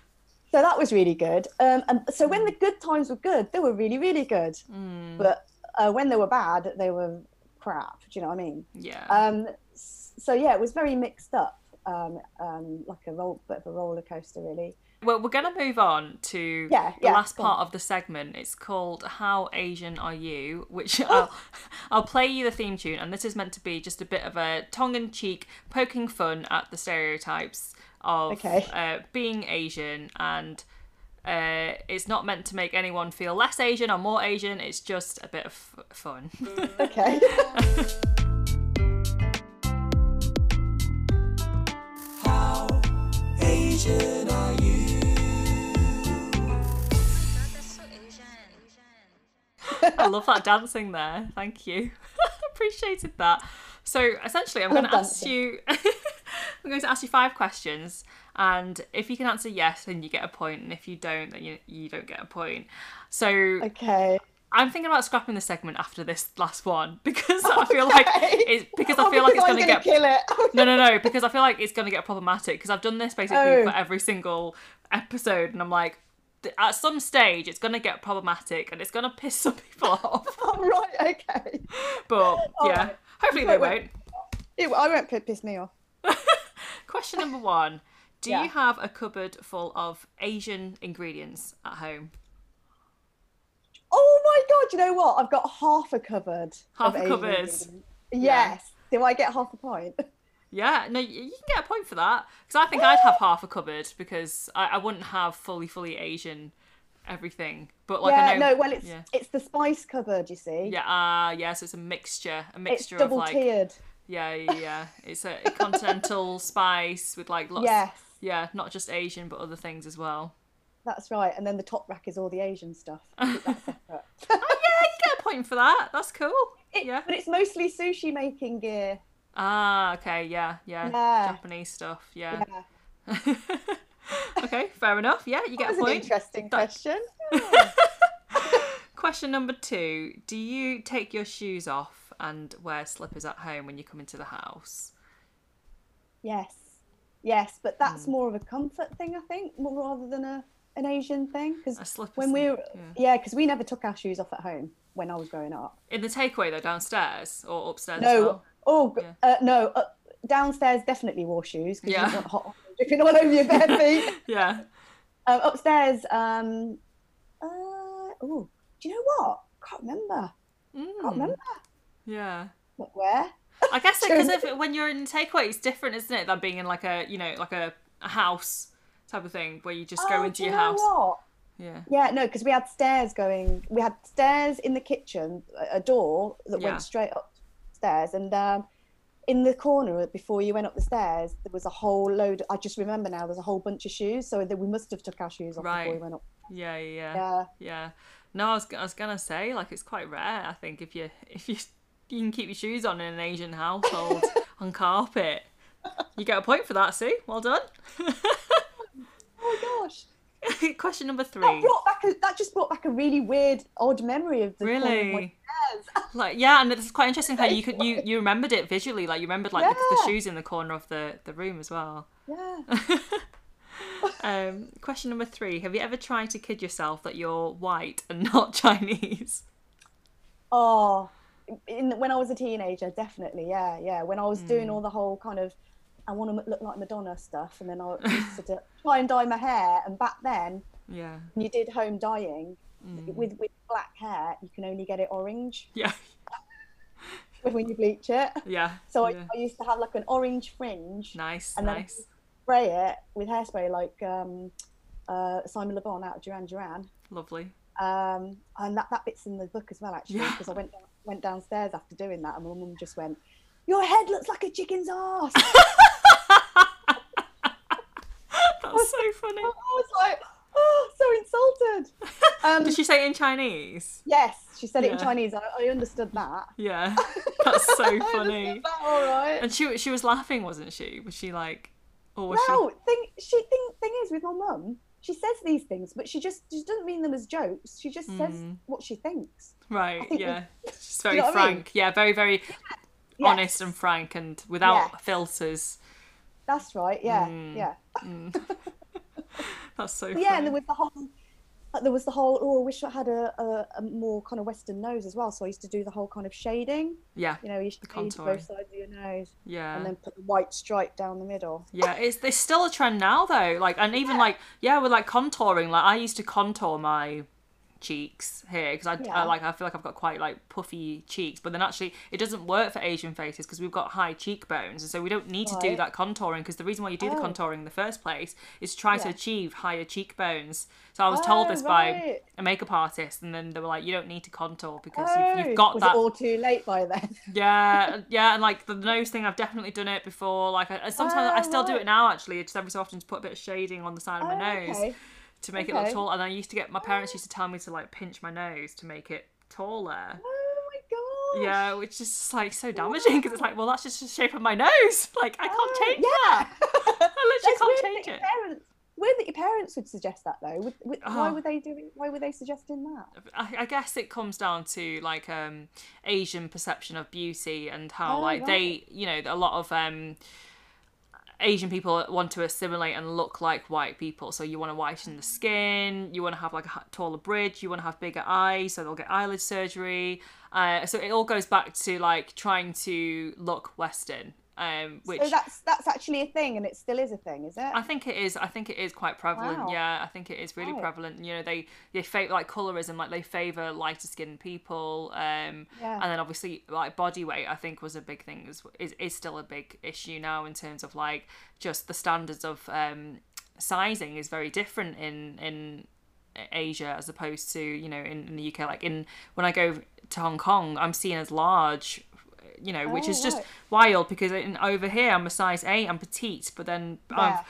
so that was really good. Um, and so when the good times were good, they were really, really good. Mm, But uh, when they were bad, they were crap. Do you know what I mean? yeah Um, so yeah, it was very mixed up, um, um, like a roll, bit of a roller coaster, really. Well we're gonna move on to Yeah, the yeah, last go on. part of the segment it's called how asian are you which (laughs) I'll, I'll play you the theme tune and this is meant to be just a bit of a tongue-in-cheek poking fun at the stereotypes of Okay. uh, being asian and uh, it's not meant to make anyone feel less asian or more asian it's just a bit of f- fun (laughs) Okay. How Asian I love that dancing there. Thank you. (laughs) Appreciated that. So essentially, I'm going to ask you. (laughs) I'm going to ask you five questions, and if you can answer yes, then you get a point, and if you don't, then you you don't get a point. So okay. I'm thinking about scrapping the segment after this last one (laughs) because I feel like it's because I Oh, feel like it's going to get kill it. no, no, no, because I feel like it's going to get problematic because I've done this basically Oh. for every single episode, and I'm like, at some stage, it's going to get problematic and it's going (laughs) to piss some people off. (laughs) right. Okay. But yeah, right. hopefully they won't. It, I won't piss me off. (laughs) Question number one Do Yeah. you have a cupboard full of Asian ingredients at home? Oh my god! you know what? I've got half a cupboard. Half a Asian cupboard. Yes. Do I get half a point? Yeah, no, you can get a point for that because I think I'd have half a cupboard because I, I wouldn't have fully, fully Asian everything. But like yeah, I know, no, well, it's yeah, it's the spice cupboard, you see. yeah, ah, yeah. So it's a mixture, a it's mixture of double like, tiered. yeah, yeah, yeah. It's a continental (laughs) spice with like lots. Yes, Yeah, not just Asian, but other things as well. that's right. And then the top rack is all the Asian stuff. (laughs) Separate. Yeah, you get a point for that. That's cool. It- yeah. But it's mostly sushi making gear. Ah, okay, yeah, yeah. Yeah. Japanese stuff, yeah. Yeah. (laughs) okay, fair enough. Yeah, you get That a point. interesting That- question. (laughs) Question number two Do you take your shoes off and wear slippers at home when you come into the house? yes. Yes, but that's Hmm. more of a comfort thing, I think, more rather than a an Asian thing. Because when we were, yeah. yeah, because we never took our shoes off at home when I was growing up. In the takeaway, though, downstairs or upstairs as No, well? Oh Yeah. uh, no, uh, downstairs definitely wore shoes because Yeah. you don't want hot dripping all over your bare (laughs) feet. Yeah. um, upstairs, um, uh, oh, do you know what? Can't remember. Can't Mm, remember. yeah. What, where? I guess (laughs) because if when you're in takeaway, it's different, isn't it? Than being in like a you know like a, a house type of thing where you just go Oh, into do you your know house. What? Yeah. Yeah, no, because we had stairs going. We had stairs in the kitchen, a- door that Yeah. went straight upstairs, and um, in the corner before you went up the stairs, there was a whole load. I just remember now. There's a whole bunch of shoes, so that we must have took our shoes off before we went up. Yeah, yeah, yeah. Yeah, Yeah. No, I was, I was gonna say like it's quite rare. I think if you if you you can keep your shoes on in an Asian household (laughs) on carpet, you get a point for that. See, well done. (laughs) Oh my gosh. (laughs) Question number That three. brought back a, that just brought back a really weird, odd memory of the Really? (laughs) Like yeah, and it's quite interesting how you could you (laughs) you remembered it visually. Like you remembered like the, the shoes in the corner of the the room as well. yeah. Um, question number three: Have you ever tried to kid yourself that you're white and not Chinese? Oh, in when I was a teenager, definitely. Yeah, yeah. When I was Hmm. doing all the whole kind of I want to look like Madonna stuff, and then I (laughs) used to try and dye my hair. And back then, Yeah. you did home dyeing Hmm. with with black hair, you can only get it orange Yeah. (laughs) when you bleach it. Yeah. So yeah. I, I used to have like an orange fringe, nice. and then nice. spray it with hairspray like um, uh, Simon Le Bon out of Duran Duran. Lovely. Um, and that, that bit's in the book as well, actually, Yeah. because I went went downstairs after doing that, and my mum just went, "Your head looks like a chicken's ass." (laughs) That's so funny. I was like, "Oh, so insulted." (laughs) Um, Did she say it in Chinese? yes, she said it in Chinese. I, I understood that. Yeah. (laughs) That's so funny. that all right. And she she was laughing, wasn't she? Was she like, or was No, thing she thing thing is with my mum, she says these things, but she just she doesn't mean them as jokes. She just says Mm. what she thinks. right? think we- Yeah. She's (laughs) very know what I mean? frank. Yeah, very very Yes, honest and frank and without Yes. filters. That's right. Yeah, Mm. yeah. (laughs) That's so funny. yeah, and there was the whole. uh, There was the whole. Oh, I wish I had a, a, a more kind of Western nose as well. So I used to do the whole kind of shading. yeah. You know, you shade contouring. both sides of your nose, Yeah. and then put the white stripe down the middle. Yeah, it's there's still a trend now though. Like, and even like yeah, with like contouring. Like, I used to contour my cheeks here because I, I like I feel like I've got quite like puffy cheeks, but then actually it doesn't work for Asian faces because we've got high cheekbones, and so we don't need to do that contouring because the reason why you do the Oh. contouring in the first place is to try to achieve higher cheekbones. So I was told Oh, this by a makeup artist, and then they were like, you don't need to contour because Oh, you've, you've oh, got was that. all too late by then? (laughs) Yeah, yeah, and like the nose thing, I've definitely done it before. Like, I, sometimes I Oh, still do it now. Actually, just every so often to put a bit of shading on the side of my Oh, nose okay. To make it look okay. tall. And I used to get my parents used to tell me to like pinch my nose to make it taller. Oh my god. Yeah, which is like so damaging because it's like, well, that's just the shape of my nose. (laughs) Like, I can't Oh, change yeah. that. (laughs) I literally can't change it. Parents, weird that your parents would suggest that though. Would, would, Why Oh. were they doing? Why were they suggesting that? I, I guess it comes down to like um Asian perception of beauty and how Oh, like right. they you know a lot of um Asian people want to assimilate and look like white people. So you want to whiten the skin, you want to have like a taller bridge, you want to have bigger eyes, so they'll get eyelid surgery. Uh, so it all goes back to like trying to look Western. Um, which so that's that's actually a thing, and it still is a thing, is it? I think it is. I think it is quite prevalent. Wow. Yeah, I think it is really Right. prevalent. You know, they they favor like colorism, like they favor lighter skinned people. Um, Yeah. and then obviously like body weight, I think was a big thing. Is is is still a big issue now in terms of like just the standards of um sizing is very different in in Asia as opposed to you know in, in the UK. Like in when I go to Hong Kong, I'm seen as large. You know, which Oh, is just right. wild because in, over here I'm a size eight, I'm petite, but then Yeah.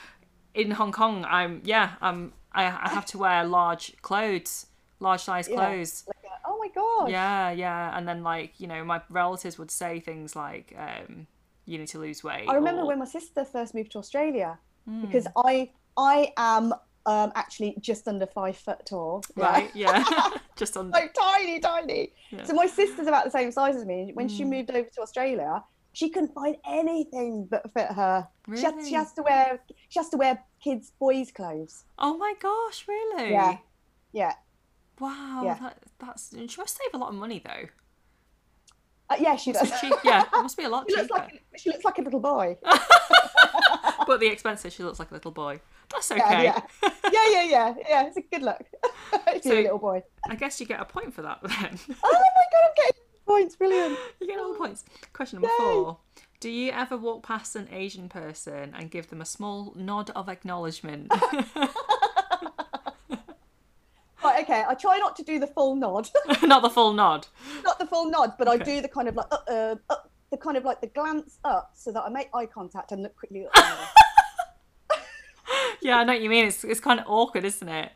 In Hong Kong, I'm yeah, I'm I, I have to wear large clothes, large size Yeah. clothes. Like, uh, oh my god. Yeah, yeah, and then like you know, my relatives would say things like, um, "You need to lose weight." I remember or- when my sister first moved to Australia because I I am um, actually just under five foot tall. Right, yeah, (laughs) just (laughs) on like tiny, tiny. Yeah. So my sister's about the same size as me. When she Mm. moved over to Australia, she couldn't find anything that fit her. She, has, Really? she has to wear she has to wear kids' boys' clothes. Oh my gosh, really? Yeah. Yeah. Wow, Yeah. that, that's she must save a lot of money though. Uh, yeah, she does. Cheap, yeah, it must be a lot (laughs) she cheaper. looks like she looks like a little boy. but the expenses, she looks like a little boy. That's okay. yeah. yeah, yeah, yeah, yeah. Yeah. It's a good look. (laughs) if So- you're a little boy. I guess you get a point for that then. Oh my god, I'm getting points. Brilliant. (laughs) You get all the points. Question number Yay. four. Do you ever walk past an Asian person and give them a small nod of acknowledgement? (laughs) Right, okay. I try not to do the full nod, Not the full nod. not the full nod, but I do the kind of like uh, uh, uh, the kind of like the glance up, so that I make eye contact and look quickly up. Yeah, I know what you mean. It's, it's kind of awkward, isn't it?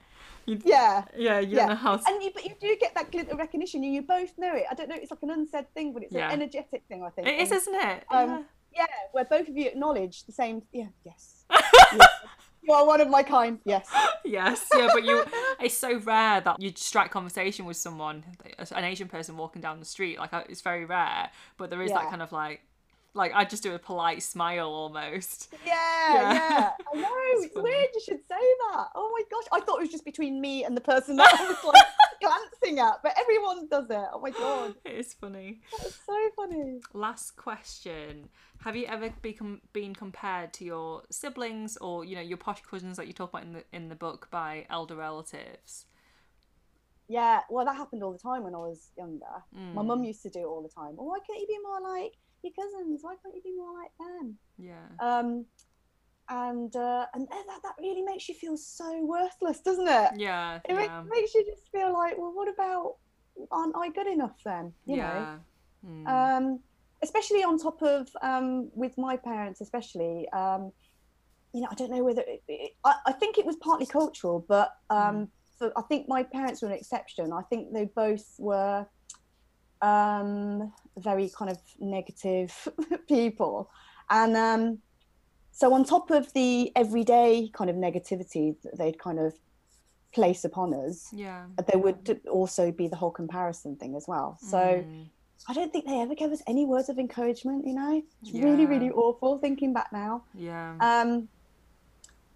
You, yeah. Yeah, you Yeah, don't know how. And you, but you do get that glint of recognition, and you both know it. I don't know, it's like an unsaid thing, but it's Yeah. an energetic thing. I think It is, isn't it? um, yeah, where both of you acknowledge the same. Yeah, (laughs) yes, you are one of my kind. Yes. Yes, yeah, but you. It's so rare that you strike conversation with someone, an Asian person walking down the street. Like it's very rare, but there is that kind of like, like I just do a polite smile almost. yeah, Yeah. yeah. I know. (laughs) It's weird. You should say that. Oh my gosh, I thought it was just between me and the person that I was like (laughs) glancing at, but everyone does it. Oh my god, It is funny. that's so funny. Last question: Have you ever become been compared to your siblings or you know your posh cousins that you talk about in the in the book by elder relatives? Yeah, well, that happened all the time when I was younger. My Mm. mum used to do it all the time. Well, why can't you be more like your cousins? Why can't you be more like them? Yeah. Um, and uh, and that that really makes you feel so worthless, doesn't it? Yeah. It Yeah. makes, makes you just feel like, well, what about? Aren't I good enough then? You yeah. Mm. know. Um, especially on top of um, with my parents, especially. Um, you know, I don't know whether it, it, I, I think it was partly cultural, but um, for, I think my parents were an exception. I think they both were um, very kind of negative (laughs) people, and um, so on top of the everyday kind of negativity that they'd kind of place upon us, yeah. there would also be the whole comparison thing as well. So. Mm. I don't think they ever gave us any words of encouragement, you know? It's really, Yeah. really awful thinking back now. Yeah. Um,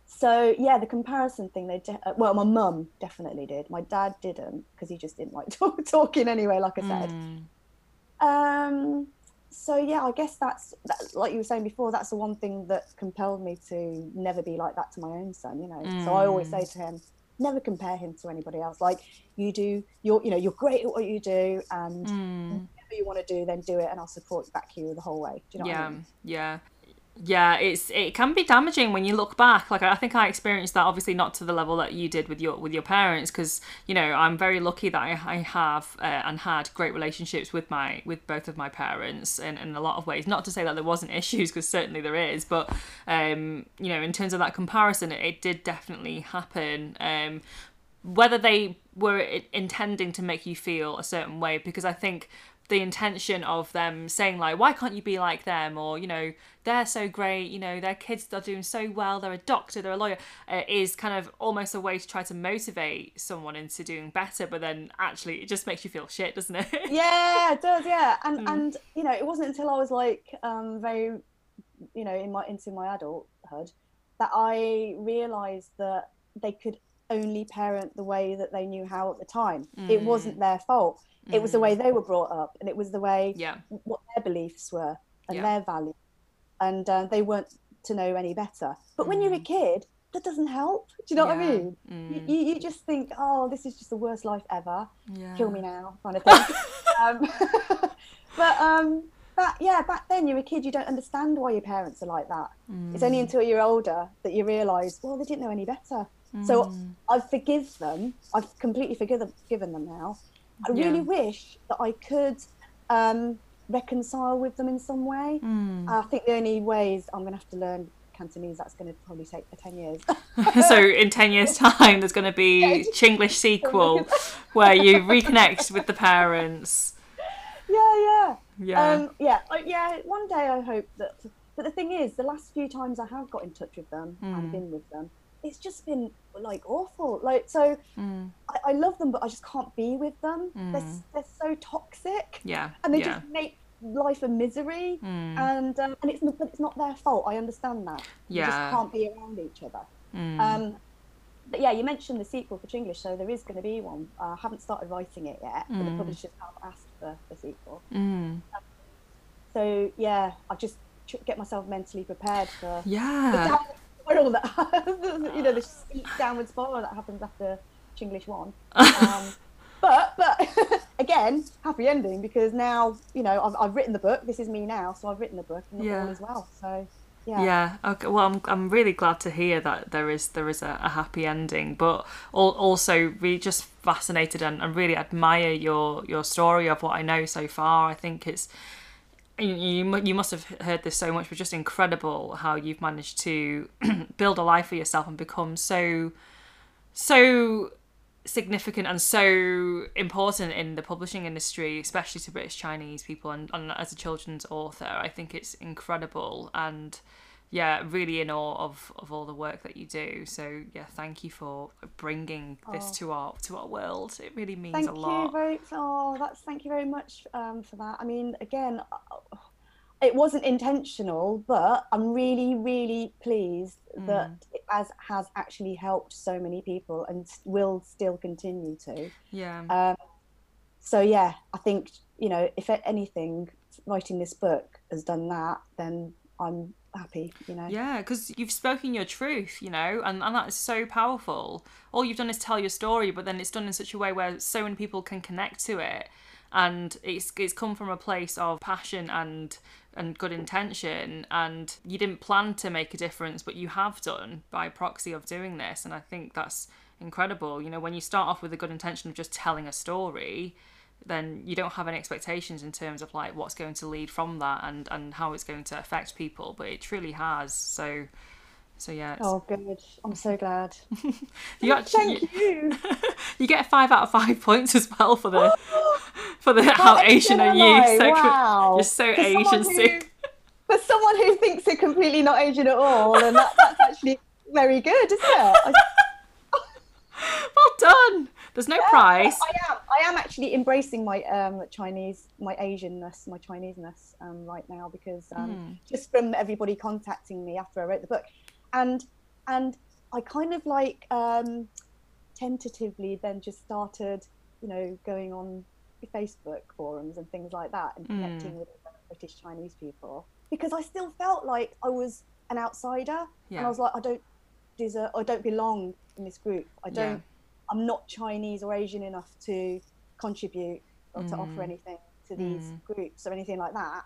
so, yeah, the comparison thing, they, de- uh, well, my mum definitely did. My dad didn't because he just didn't like (laughs) talk- talking anyway, like I said. Mm. Um, so, yeah, I guess that's, that, like you were saying before, that's the one thing that compelled me to never be like that to my own son, you know? So I always Mm. say to him, never compare him to anybody else. Like, you do, you're, you know, you're great at what you do and Mm. whatever you want to do, then do it, and I'll support back you the whole way. Do you know yeah what I mean? yeah yeah it's it can be damaging when you look back. Like i think i experienced that obviously not to the level that you did with your with your parents because you know i'm very lucky that i, I have uh, and had great relationships with my with both of my parents in, in a lot of ways. Not to say that there wasn't (laughs) issues because certainly there is but um you know in terms of that comparison it, it did definitely happen. Um whether they were intending to make you feel a certain way because i think the intention of them saying like why can't you be like them or you know they're so great you know their kids are doing so well they're a doctor they're a lawyer uh, is kind of almost a way to try to motivate someone into doing better but then actually it just makes you feel shit doesn't it (laughs) Yeah, it does. Yeah, and Mm. and you know, it wasn't until I was like um, very, you know, in my into my adulthood that I realised that they could only parent the way that they knew how at the time. It Mm. wasn't their fault. It was the way they were brought up, and it was the way yeah what their beliefs were and Yeah. their values. and uh, they weren't to know any better. But when you're a kid, that doesn't help. Do you know what I Mm. Mean? You, Mm. you, you just think, oh, this is just the worst life ever. Yeah. Kill me now, kind of (laughs) thing. um, (laughs) but um, yeah, back then you're a kid, you don't understand why your parents are like that. It's only Mm. until you're older that you realise, well, they didn't know any better. So Mm. I forgive them. I've completely forgiven them now. I really wish that I could um, reconcile with them in some way. Mm. I think the only way is I'm going to have to learn Cantonese. That's going to probably take for ten years. (laughs) so in 10 years (laughs) time there's going to be chinglish sequel where you reconnect with the parents yeah, yeah. yeah Um, yeah, yeah. One day I hope that. But the thing is, the last few times I have got in touch with them Mm. and been with them, it's just been like awful. Like so, Mm. I, I love them, but I just can't be with them. They're, Mm. they're so toxic, yeah and they yeah just make life a misery. Mm. And um, and it's not, but it's not their fault. I understand that. You Yeah. just can't be around each other. Mm. Um, but yeah, you mentioned the sequel for Chinglish, so there is going to be one. Uh, I haven't started writing it yet, but the Mm. publishers have asked for the sequel. Mm. So yeah, I just get myself mentally prepared for yeah spiral that you know the steep downward spiral that happens after Chinglish one. (laughs) Um, but but (laughs) again, happy ending because now you know I've, I've written the book. This is me now, so I've written the book and Yeah. as well. So yeah, Yeah. Okay. Well, I'm I'm really glad to hear that there is there is a, a happy ending, but al- also really just fascinated and, and really admire your your story of what I know so far. I think it's you you must have heard this so much, but just incredible how you've managed to (clears throat) build a life for yourself and become so so significant and so important in the publishing industry, especially to British Chinese people and, and as a children's author. I think it's incredible and yeah, really in awe of, of all the work that you do. So yeah, thank you for bringing this Oh. to our to our world. It really means Thank a you lot. very. Oh, that's thank you very much um, for that. I mean, again, uh, it wasn't intentional, but I'm really, really pleased that Mm. it has has actually helped so many people and will still continue to. yeah. Um, so yeah, I think you know, if anything, writing this book has done that, then I'm happy. You know. Yeah, because you've spoken your truth, you know, and, and that is so powerful. All you've done is tell your story, but then it's done in such a way where so many people can connect to it, and it's it's come from a place of passion and and good intention, and you didn't plan to make a difference, but you have done by proxy of doing this, and I think that's incredible. You know, when you start off with a good intention of just telling a story, then you don't have any expectations in terms of like what's going to lead from that and and how it's going to affect people but it truly has so so yeah Oh, good. I'm so glad. (laughs) you oh, actually Thank you. (laughs) you get a five out of five points as well for the (gasps) for the how asian are you so (laughs) wow. you're so For asian who-. For someone who thinks they're completely not Asian at all, and that, that's actually very good, isn't it? I, well done there's no price. I am. I am actually embracing my um, Chinese, my Asianness, my Chineseness um, right now because um, Hmm. just from everybody contacting me after I wrote the book, and and I kind of like um, tentatively then just started, you know, going on Facebook forums and things like that and Hmm. connecting with British Chinese people because I still felt like I was an outsider and I was like I don't deserve, I don't belong in this group. I don't. I'm not Chinese or Asian enough to contribute or to offer Mm. anything to these Mm. groups or anything like that.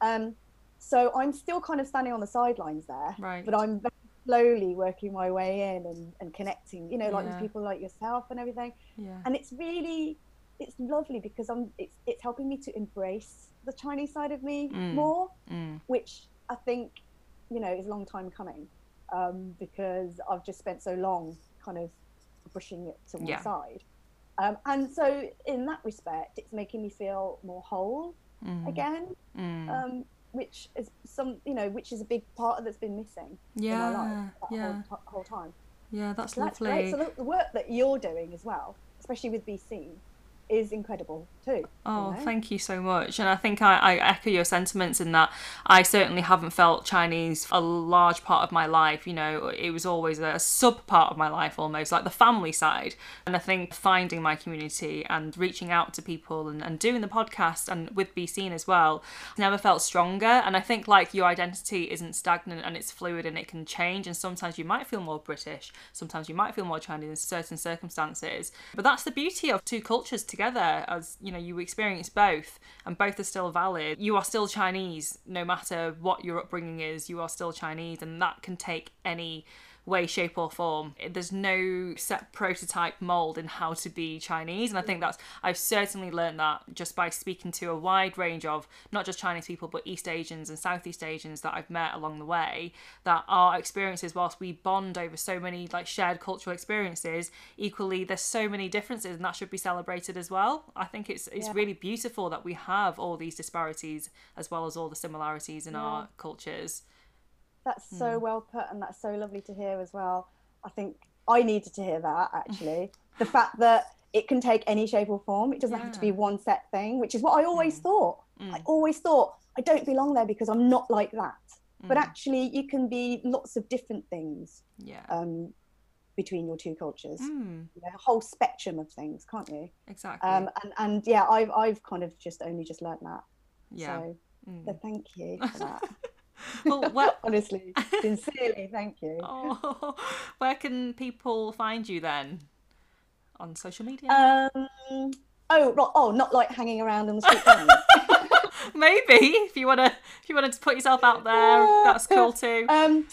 Um, so I'm still kind of standing on the sidelines there, Right. but I'm very slowly working my way in and, and connecting, you know, like Yeah. with people like yourself and everything. yeah And it's really, it's lovely because I'm, it's, it's helping me to embrace the Chinese side of me Mm. more, mm. which I think, you know, is a long time coming um, because I've just spent so long kind of pushing it to one Yeah. side. Um, and so, in that respect, it's making me feel more whole Mm. again, Mm. um, which is some, you know, which is a big part that's been missing in my yeah life that yeah whole, whole time. yeah that's So that's lovely great. So the, the work that you're doing as well, especially with Seen, is incredible too. Oh, you know? thank you so much. And I think I, I echo your sentiments in that I certainly haven't felt Chinese a large part of my life. You know, it was always a sub part of my life almost, like the family side. And I think finding my community and reaching out to people and, and doing the podcast and with Be Seen as well never felt stronger. And I think like your identity isn't stagnant and it's fluid and it can change. And sometimes you might feel more British, sometimes you might feel more Chinese in certain circumstances. But that's the beauty of two cultures together as you know you experience both and both are still valid. You are still chinese no matter what your upbringing is. You are still chinese and that can take any way shape or form. There's no set prototype mold in how to be chinese and i think that's i've certainly learned that just by speaking to a wide range of not just chinese people but east asians and southeast asians that i've met along the way that our experiences whilst we bond over so many like shared cultural experiences equally there's so many differences and that should be celebrated as well. I think it's it's Yeah. really beautiful that we have all these disparities as well as all the similarities in our cultures That's Hmm. so well put, and that's so lovely to hear as well. I think I needed to hear that actually. (laughs) the fact that it can take any shape or form, it doesn't have to be Hmm. one set thing, which is what I always thought. I always thought I don't belong there because I'm not like that. Hmm. But actually, you can be lots of different things yeah um, between your two cultures. Mm, You know, a whole spectrum of things, can't you? exactly Um, and, and yeah, I've, I've kind of just only just learnt that. yeah So, Mm. so thank you for that. (laughs) (laughs) well, well (laughs) Honestly, sincerely, thank you. (laughs) oh, where can people find you then on social media Um, oh, not, oh, not like hanging around on the street. maybe if you want to if you want to put yourself out there that's cool too um,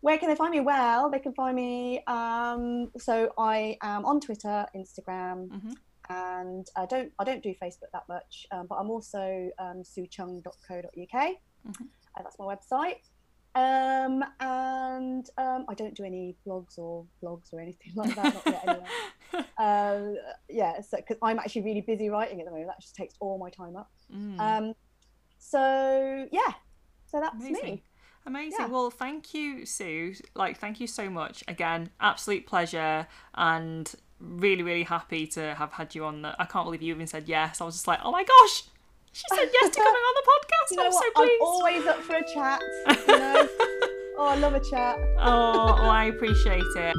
where can they find me? Well, they can find me. Um, so I am on Twitter, Instagram, Mhm. and I don't I don't do Facebook that much. Um, but I'm also um, suecheung.co.uk. Mhm. Uh, that's my website. Um, and um, I don't do any blogs or blogs or anything like that. Not yet, anyway. (laughs) um, yeah, so because I'm actually really busy writing at the moment, that just takes all my time up. Mm. Um, so yeah, so that's Amazing. me. Amazing. Yeah. Well, thank you, Sue. Like, thank you so much. Again, absolute pleasure and really, really happy to have had you on. The, I can't believe you even said yes. I was just like, oh my gosh, she said yes to coming on the podcast. You know I'm what? so I'm pleased. always up for a chat. You know? (laughs) oh, I love a chat. oh, well, I appreciate it.